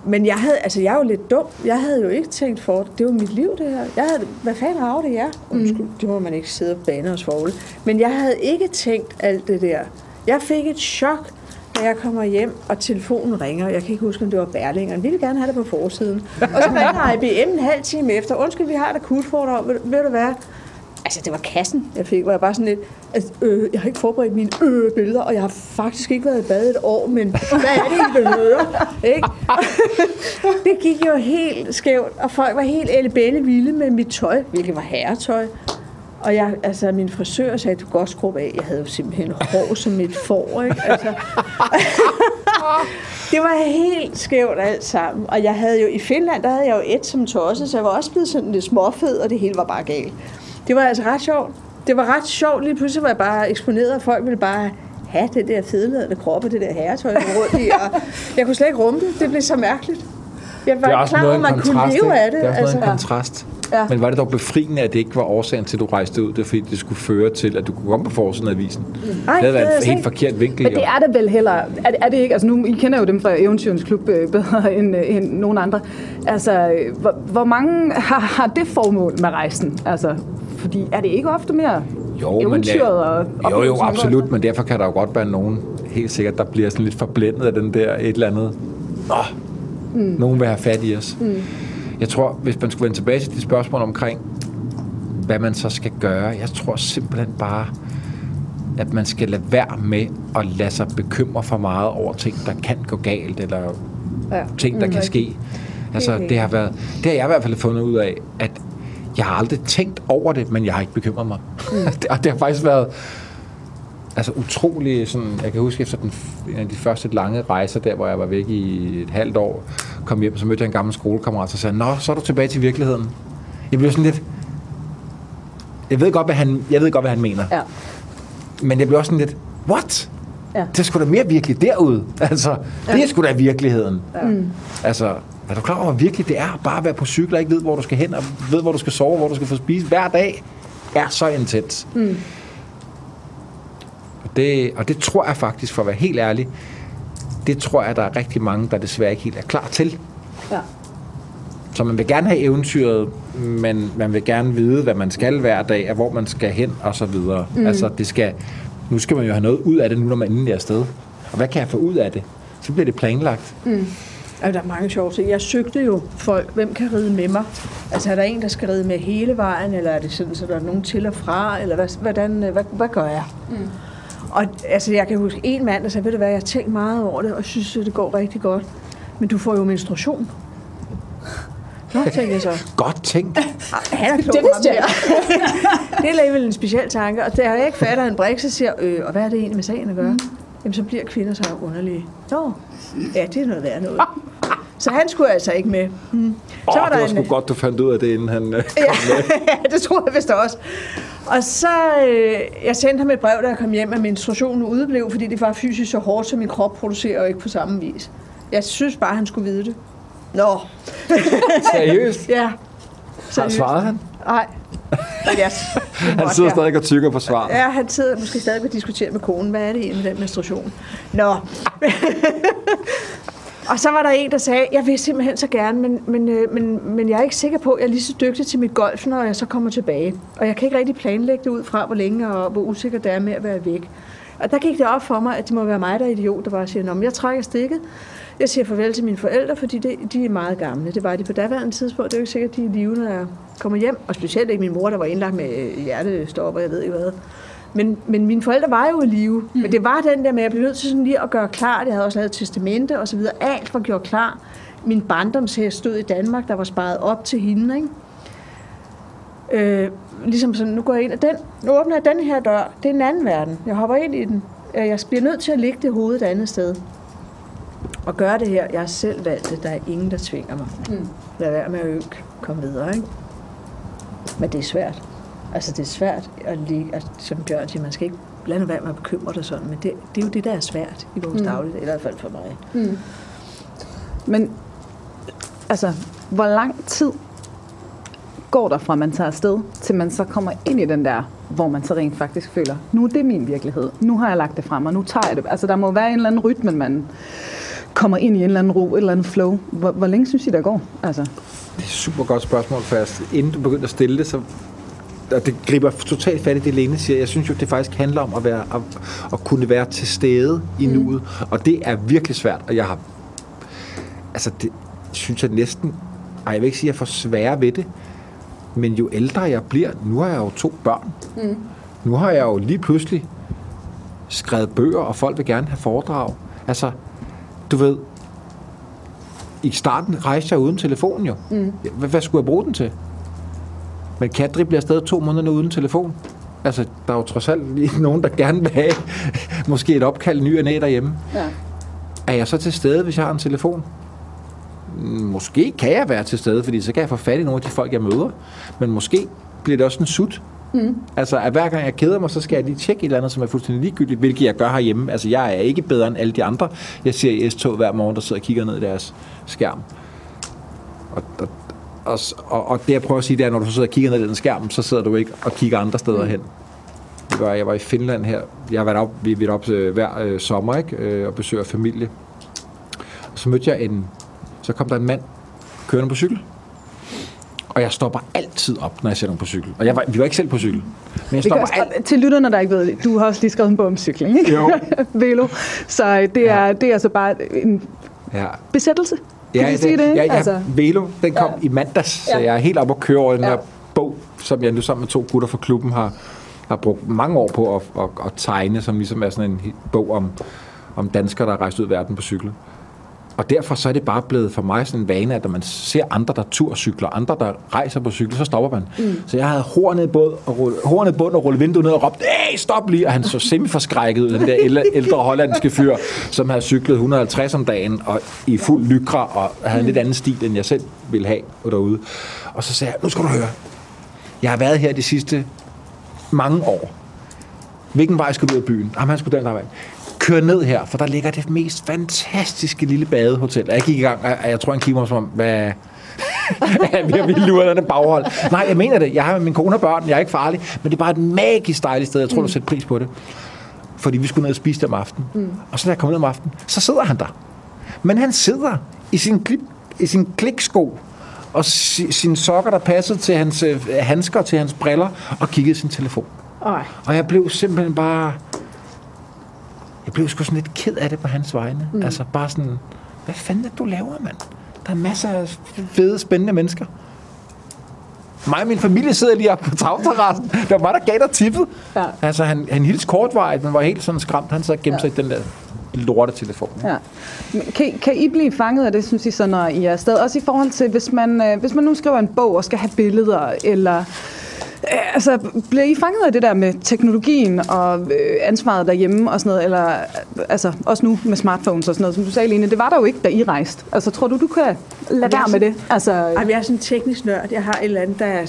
men jeg havde, altså jeg er jo lidt dum. Jeg havde jo ikke tænkt for, det var mit liv det her. Jeg havde, hvad fanden har det jer? Undskyld, mm. det må man ikke sidde og bane os for. Men jeg havde ikke tænkt alt det der. Jeg fik et chok, da jeg kommer hjem, og telefonen ringer. Jeg kan ikke huske, om det var Berlingeren. Vi ville gerne have det på forsiden. Og så ringer IBM en halv time efter. Undskyld, vi har et akutforedrag. Ved, ved du hvad? Altså, det var kassen, jeg fik, hvor jeg bare sådan lidt, altså, øh, jeg har ikke forberedt mine øh, billeder, og jeg har faktisk ikke været i bad et år, men hvad er det, I vil? Ikke? det gik jo helt skævt, og folk var helt elebælle vilde med mit tøj, hvilket var herretøj. Og jeg, altså, min frisør sagde, at du godt skrue af. Jeg havde jo simpelthen hår som et får, ikke? Altså, det var helt skævt alt sammen. Og jeg havde jo i Finland, der havde jeg jo et som tosse, så jeg var også blevet sådan lidt småfed, og det hele var bare galt. Det var altså ret sjovt. Det var ret sjovt. Lige pludselig var jeg bare eksponeret, og folk ville bare have det der fedeladende krop og det der herretøj rundt i. Og jeg kunne slet ikke rumme det. Det blev så mærkeligt. Jeg var Det er ikke også klar over, noget at man kunne leve ikke? af det. Det er også noget af en altså. kontrast. Ja. Men var det dog befriende, at det ikke var årsagen til, at du rejste ud? Det fordi, det skulle føre til, at du kunne komme på forsiden af avisen. Ej, det havde været en helt ikke. forkert vinkel. Men det er det vel heller. Er, det- er det ikke? Altså nu, I kender jo dem fra Eventyrens Klub øh, bedre end, øh, end nogen andre. Altså, øh, hvor, hvor mange har, har det formål med rejsen? Altså, fordi er det ikke ofte mere Jo, men eventyret og Jo, jo, absolut, men derfor kan der jo godt være nogen, helt sikkert, der bliver sådan lidt forblændet af den der et eller andet. Nå, mm. nogen vil have fat i os. Mm. Jeg tror, hvis man skulle vende tilbage til de spørgsmål omkring, hvad man så skal gøre, jeg tror simpelthen bare, at man skal lade være med at lade sig bekymre for meget over ting, der kan gå galt, eller Ja. ting, der Mm, kan ske. Altså, det har, været, det har jeg i hvert fald fundet ud af, at jeg har aldrig tænkt over det, men jeg har ikke bekymret mig. Mm. og det har faktisk været altså utrolig sådan, jeg kan huske efter den, en af de første lange rejser der, hvor jeg var væk i et halvt år, kom hjem, så mødte jeg en gammel skolekammerat, og sagde, nå, så er du tilbage til virkeligheden. Jeg blev sådan lidt, jeg ved godt, hvad han, jeg ved godt, hvad han mener. Ja. Men jeg blev også sådan lidt, what? Ja. Det er sgu da mere virkelig derude. Altså, det er sgu da virkeligheden. Ja. Altså, er du klar over, hvor virkelig det er bare at være på cykel og ikke ved, hvor du skal hen, og ved, hvor du skal sove, hvor du skal få spise hver dag, er så intens. Mm. Og, det, og det tror jeg faktisk, for at være helt ærlig, det tror jeg, der er rigtig mange, der desværre ikke helt er klar til. Ja. Så man vil gerne have eventyret, men man vil gerne vide, hvad man skal hver dag, og hvor man skal hen, og så videre. Mm. Altså, det skal, nu skal man jo have noget ud af det, nu når man endelig er afsted. Og hvad kan jeg få ud af det? Så bliver det planlagt. Altså, der er mange sjove ting. Jeg søgte jo folk, hvem kan ride med mig? Altså, er der en, der skal ride med hele vejen, eller er det sådan, så der er nogen til og fra, eller hvad, hvordan, hvad, hvad gør jeg? Mm. Og altså, jeg kan huske en mand, der sagde, ved du hvad, jeg har tænkt meget over det, og synes, at det går rigtig godt. Men du får jo menstruation. Nå, tænkte jeg så. Godt tænkt. Han er klog, Det vidste ham der. det er alligevel en speciel tanke. Og da jeg ikke fatter en brik, så siger øh, og hvad er det egentlig med sagen at gøre? Mm. Jamen, så bliver kvinder så underlige. Nå, ja, det er noget værd noget. Så han skulle altså ikke med. Mm. Åh, Så oh, var det der var sgu en, godt, du fandt ud af det, inden han... øh, ja, det tror jeg vist også. Og så, øh, jeg sendte ham et brev, da jeg kom hjem, at menstruationen udeblev, fordi det var fysisk så hårdt, så min krop producerer jo ikke på samme vis. Jeg synes bare, han skulle vide det. Nå, Seriøst? ja. Har Seriøst. svaret han? Nej. Jeg, Han sidder stadig og tykker på svar. Ja, han sidder måske stadig og diskuterer med konen, hvad er det egentlig med den menstruation? Nå. og så var der en, der sagde, jeg vil simpelthen så gerne, men, men, øh, men, men jeg er ikke sikker på, at jeg er lige så dygtig til mit golf, når jeg så kommer tilbage. Og jeg kan ikke rigtig planlægge det ud fra, hvor længe og hvor usikker det er med at være væk. Og der gik det op for mig, at det må være mig, der er idiot, der bare siger, Nå, men jeg trækker stikket. Jeg siger farvel til mine forældre, fordi det, de er meget gamle. Det var de på daværende tidspunkt. Det er jo ikke sikkert, at de er i live, når jeg kommer hjem. Og specielt ikke min mor, der var indlagt med hjertestop, og jeg ved ikke hvad. Men, men mine forældre var jo i live. Mm. Men det var den der med, at jeg blev nødt til sådan lige at gøre klar. Jeg havde også lavet testamente og så videre. Alt var gjort klar. Min barndomshest stod i Danmark, der var sparet op til hende. Ikke? Øh, ligesom sådan, nu går jeg ind af den. Nu åbner jeg den her dør. Det er en anden verden. Jeg hopper ind i den. Øh, Jeg bliver nødt til at lægge det hoved et andet sted. Og gøre det her. Jeg har selv valgt det. Der er ingen, der tvinger mig. Mm. Lad være med at øge. Kom videre, ikke? Men det er svært. Altså, det er svært at ligge, altså, som Bjørn siger, man skal ikke nu være med at bekymre dig sådan, men det, det er jo det, der er svært i vores mm. dagligdag, eller i hvert fald for mig. Men altså, hvor lang tid går der fra, man tager afsted, til man så kommer ind i den der, hvor man så rent faktisk føler, nu er det min virkelighed. Nu har jeg lagt det frem, og nu tager jeg det. Altså, der må være en eller anden rytme, man kommer ind i en eller anden ro, et eller andet flow. Hvor, hvor længe synes I, der går? Altså. Det er et super godt spørgsmål, for inden du begynder at stille det, så og det griber totalt fat i det, Lene siger. Jeg synes jo, det faktisk handler om at, være, at, at kunne være til stede i mm. nuet. Og det er virkelig svært, og jeg har... Altså, det synes jeg næsten... Ej, jeg vil ikke sige, at jeg får svære ved det, men jo ældre jeg bliver, nu har jeg jo to børn. Mm. Nu har jeg jo lige pludselig skrevet bøger, og folk vil gerne have foredrag. Altså, du ved, i starten rejste jeg uden telefonen jo. Mm. Hvad, hvad skulle jeg bruge den til? Men Kadri bliver stadig to måneder uden telefon. Altså, der er jo trods alt lige nogen, der gerne vil have måske et opkald ny og næ derhjemme. Ja. Er jeg så til stede, hvis jeg har en telefon? Måske kan jeg være til stede, fordi så kan jeg få fat i nogle af de folk, jeg møder. Men måske bliver det også en sut. Mm. Altså, at hver gang jeg keder mig, så skal jeg lige tjekke et eller andet, som er fuldstændig ligegyldigt, hvilket jeg gør herhjemme. Altså, jeg er ikke bedre end alle de andre. Jeg ser i S-tog hver morgen, der sidder og kigger ned i deres skærm. Og, og, og, og, og det jeg prøver at sige, det er, når du sidder og kigger ned i den skærm, så sidder du ikke og kigger andre steder mm. hen. Det var, jeg var i Finland her. Jeg har været op, vi har op øh, hver øh, sommer ikke? Øh, og besøger familie. Og så mødte jeg en, så kom der en mand kørende på cykel. Og jeg stopper altid op, når jeg ser nogen på cykel. Og jeg var, vi var ikke selv på cykel. Men jeg stopper alt... Til lytterne, der ikke ved det, du har også lige skrevet en bog om cykling, ikke? Jo. Velo. Så øh, det er, ja. det er altså bare en ja. besættelse. Kan ja, det, sige det? Ja, ja, altså. Velo, den kom ja. i mandags, ja. så jeg er helt oppe at køre over den ja. her bog, som jeg nu sammen med to gutter fra klubben har, har brugt mange år på at, at, at tegne, som ligesom er sådan en bog om, om danskere, der har rejst ud i verden på cykler. Og derfor så er det bare blevet for mig sådan en vane, at når man ser andre, der turcykler, andre, der rejser på cykel, så stopper man. Mm. Så jeg havde hornet i bund og, rulle, hornet bund og rulle vinduet ned og råbte, hey, stop lige! Og han så semi-forskrækket ud, den der ældre hollandske fyr, som havde cyklet 150 om dagen og i fuld lykra og havde en lidt anden stil, end jeg selv ville have derude. Og så sagde jeg, nu skal du høre, jeg har været her de sidste mange år. Hvilken vej skal du ud af byen? Jamen, han skulle den der vej køre ned her, for der ligger det mest fantastiske lille badehotel. Jeg gik i gang, og jeg tror, han kigger mig som om, hvad... vi har vildt lure den baghold. Nej, jeg mener det. Jeg har min kone og børn. Jeg er ikke farlig. Men det er bare et magisk dejligt sted. Jeg tror, mm. du sætter pris på det. Fordi vi skulle ned og spise det om aftenen. Mm. Og så da jeg kommer ned om aftenen, så sidder han der. Men han sidder i sin, klip, i sin kliksko og si, sine sokker, der passede til hans øh, handsker, til hans briller, og kiggede sin telefon. Ej. Og jeg blev simpelthen bare jeg blev sgu sådan lidt ked af det på hans vegne. Mm. Altså bare sådan, hvad fanden er du laver, mand? Der er masser af fede, spændende mennesker. Mig og min familie sidder lige oppe på tagterrassen. Det var mig, der gav dig tippet. Ja. Altså, han, han hils kortvarigt, men var helt sådan skræmt. Han så gemte ja. sig i den der lorte telefon. Ja. Kan, kan I blive fanget af det, synes I, så når I er afsted? Også i forhold til, hvis man, øh, hvis man nu skriver en bog og skal have billeder, eller altså, bliver I fanget af det der med teknologien og øh, ansvaret derhjemme og sådan noget, eller altså, også nu med smartphones og sådan noget, som du sagde, Line, det var der jo ikke, da I rejste. Altså, tror du, du kan lade være med det? Altså, jeg er sådan en teknisk nørd. Jeg har et eller andet, der er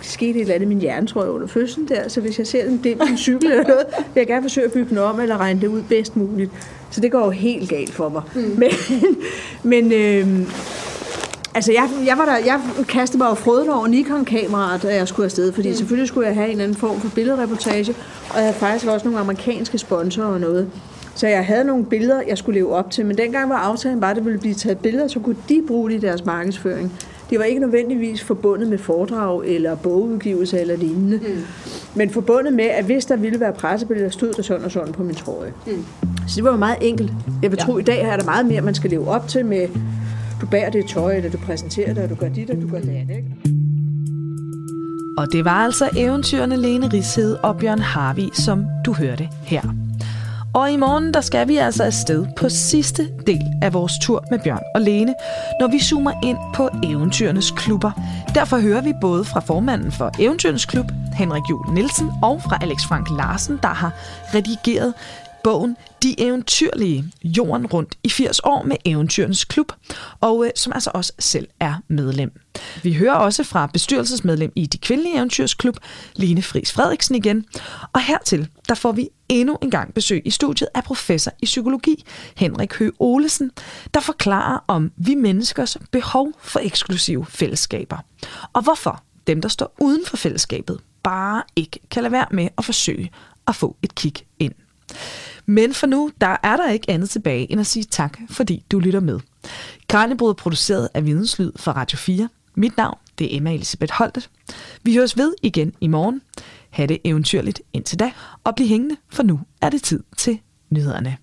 sket et eller andet i min hjerne, tror jeg, under fødslen der. Så hvis jeg ser en på en cykel eller noget, vil jeg gerne forsøge at bygge den om, eller regne det ud bedst muligt. Så det går jo helt galt for mig. Mm. Men, men øh, Altså, jeg, jeg, var der, jeg kastede mig jo over Nikon-kameraet, da jeg skulle afsted, fordi mm. selvfølgelig skulle jeg have en eller anden form for billedreportage, og jeg havde faktisk også nogle amerikanske sponsorer og noget. Så jeg havde nogle billeder, jeg skulle leve op til, men dengang var aftalen bare, at det ville blive taget billeder, så kunne de bruge det i deres markedsføring. Det var ikke nødvendigvis forbundet med foredrag eller bogudgivelse eller lignende, mm. men forbundet med, at hvis der ville være pressebilleder, stod der sådan og sådan på min trøje. Mm. Så det var meget enkelt. Jeg vil tro, at i dag er der meget mere, man skal leve op til med du bærer det tøj, eller du præsenterer det, og du gør dit, og du gør det andet. Ikke? Og det var altså eventyrene Lene Ridshed og Bjørn Harvi, som du hørte her. Og i morgen, der skal vi altså afsted på sidste del af vores tur med Bjørn og Lene, når vi zoomer ind på eventyrenes klubber. Derfor hører vi både fra formanden for Eventyrenes Klub, Henrik Jul Nielsen, og fra Alex Frank Larsen, der har redigeret bogen De Eventyrlige, Jorden rundt i 80 år med Eventyrens Klub, og øh, som altså også selv er medlem. Vi hører også fra bestyrelsesmedlem i De Kvindelige Eventyrs Klub, Line Fris Frederiksen igen, og hertil der får vi endnu en gang besøg i studiet af professor i psykologi, Henrik Høgh Olesen, der forklarer om vi menneskers behov for eksklusive fællesskaber, og hvorfor dem, der står uden for fællesskabet, bare ikke kan lade være med at forsøge at få et kig ind. Men for nu, der er der ikke andet tilbage end at sige tak, fordi du lytter med. Kranjebrud er produceret af Videnslyd for Radio 4. Mit navn, det er Emma Elisabeth Holtet. Vi høres ved igen i morgen. Ha' det eventyrligt indtil da, og bliv hængende, for nu er det tid til nyhederne.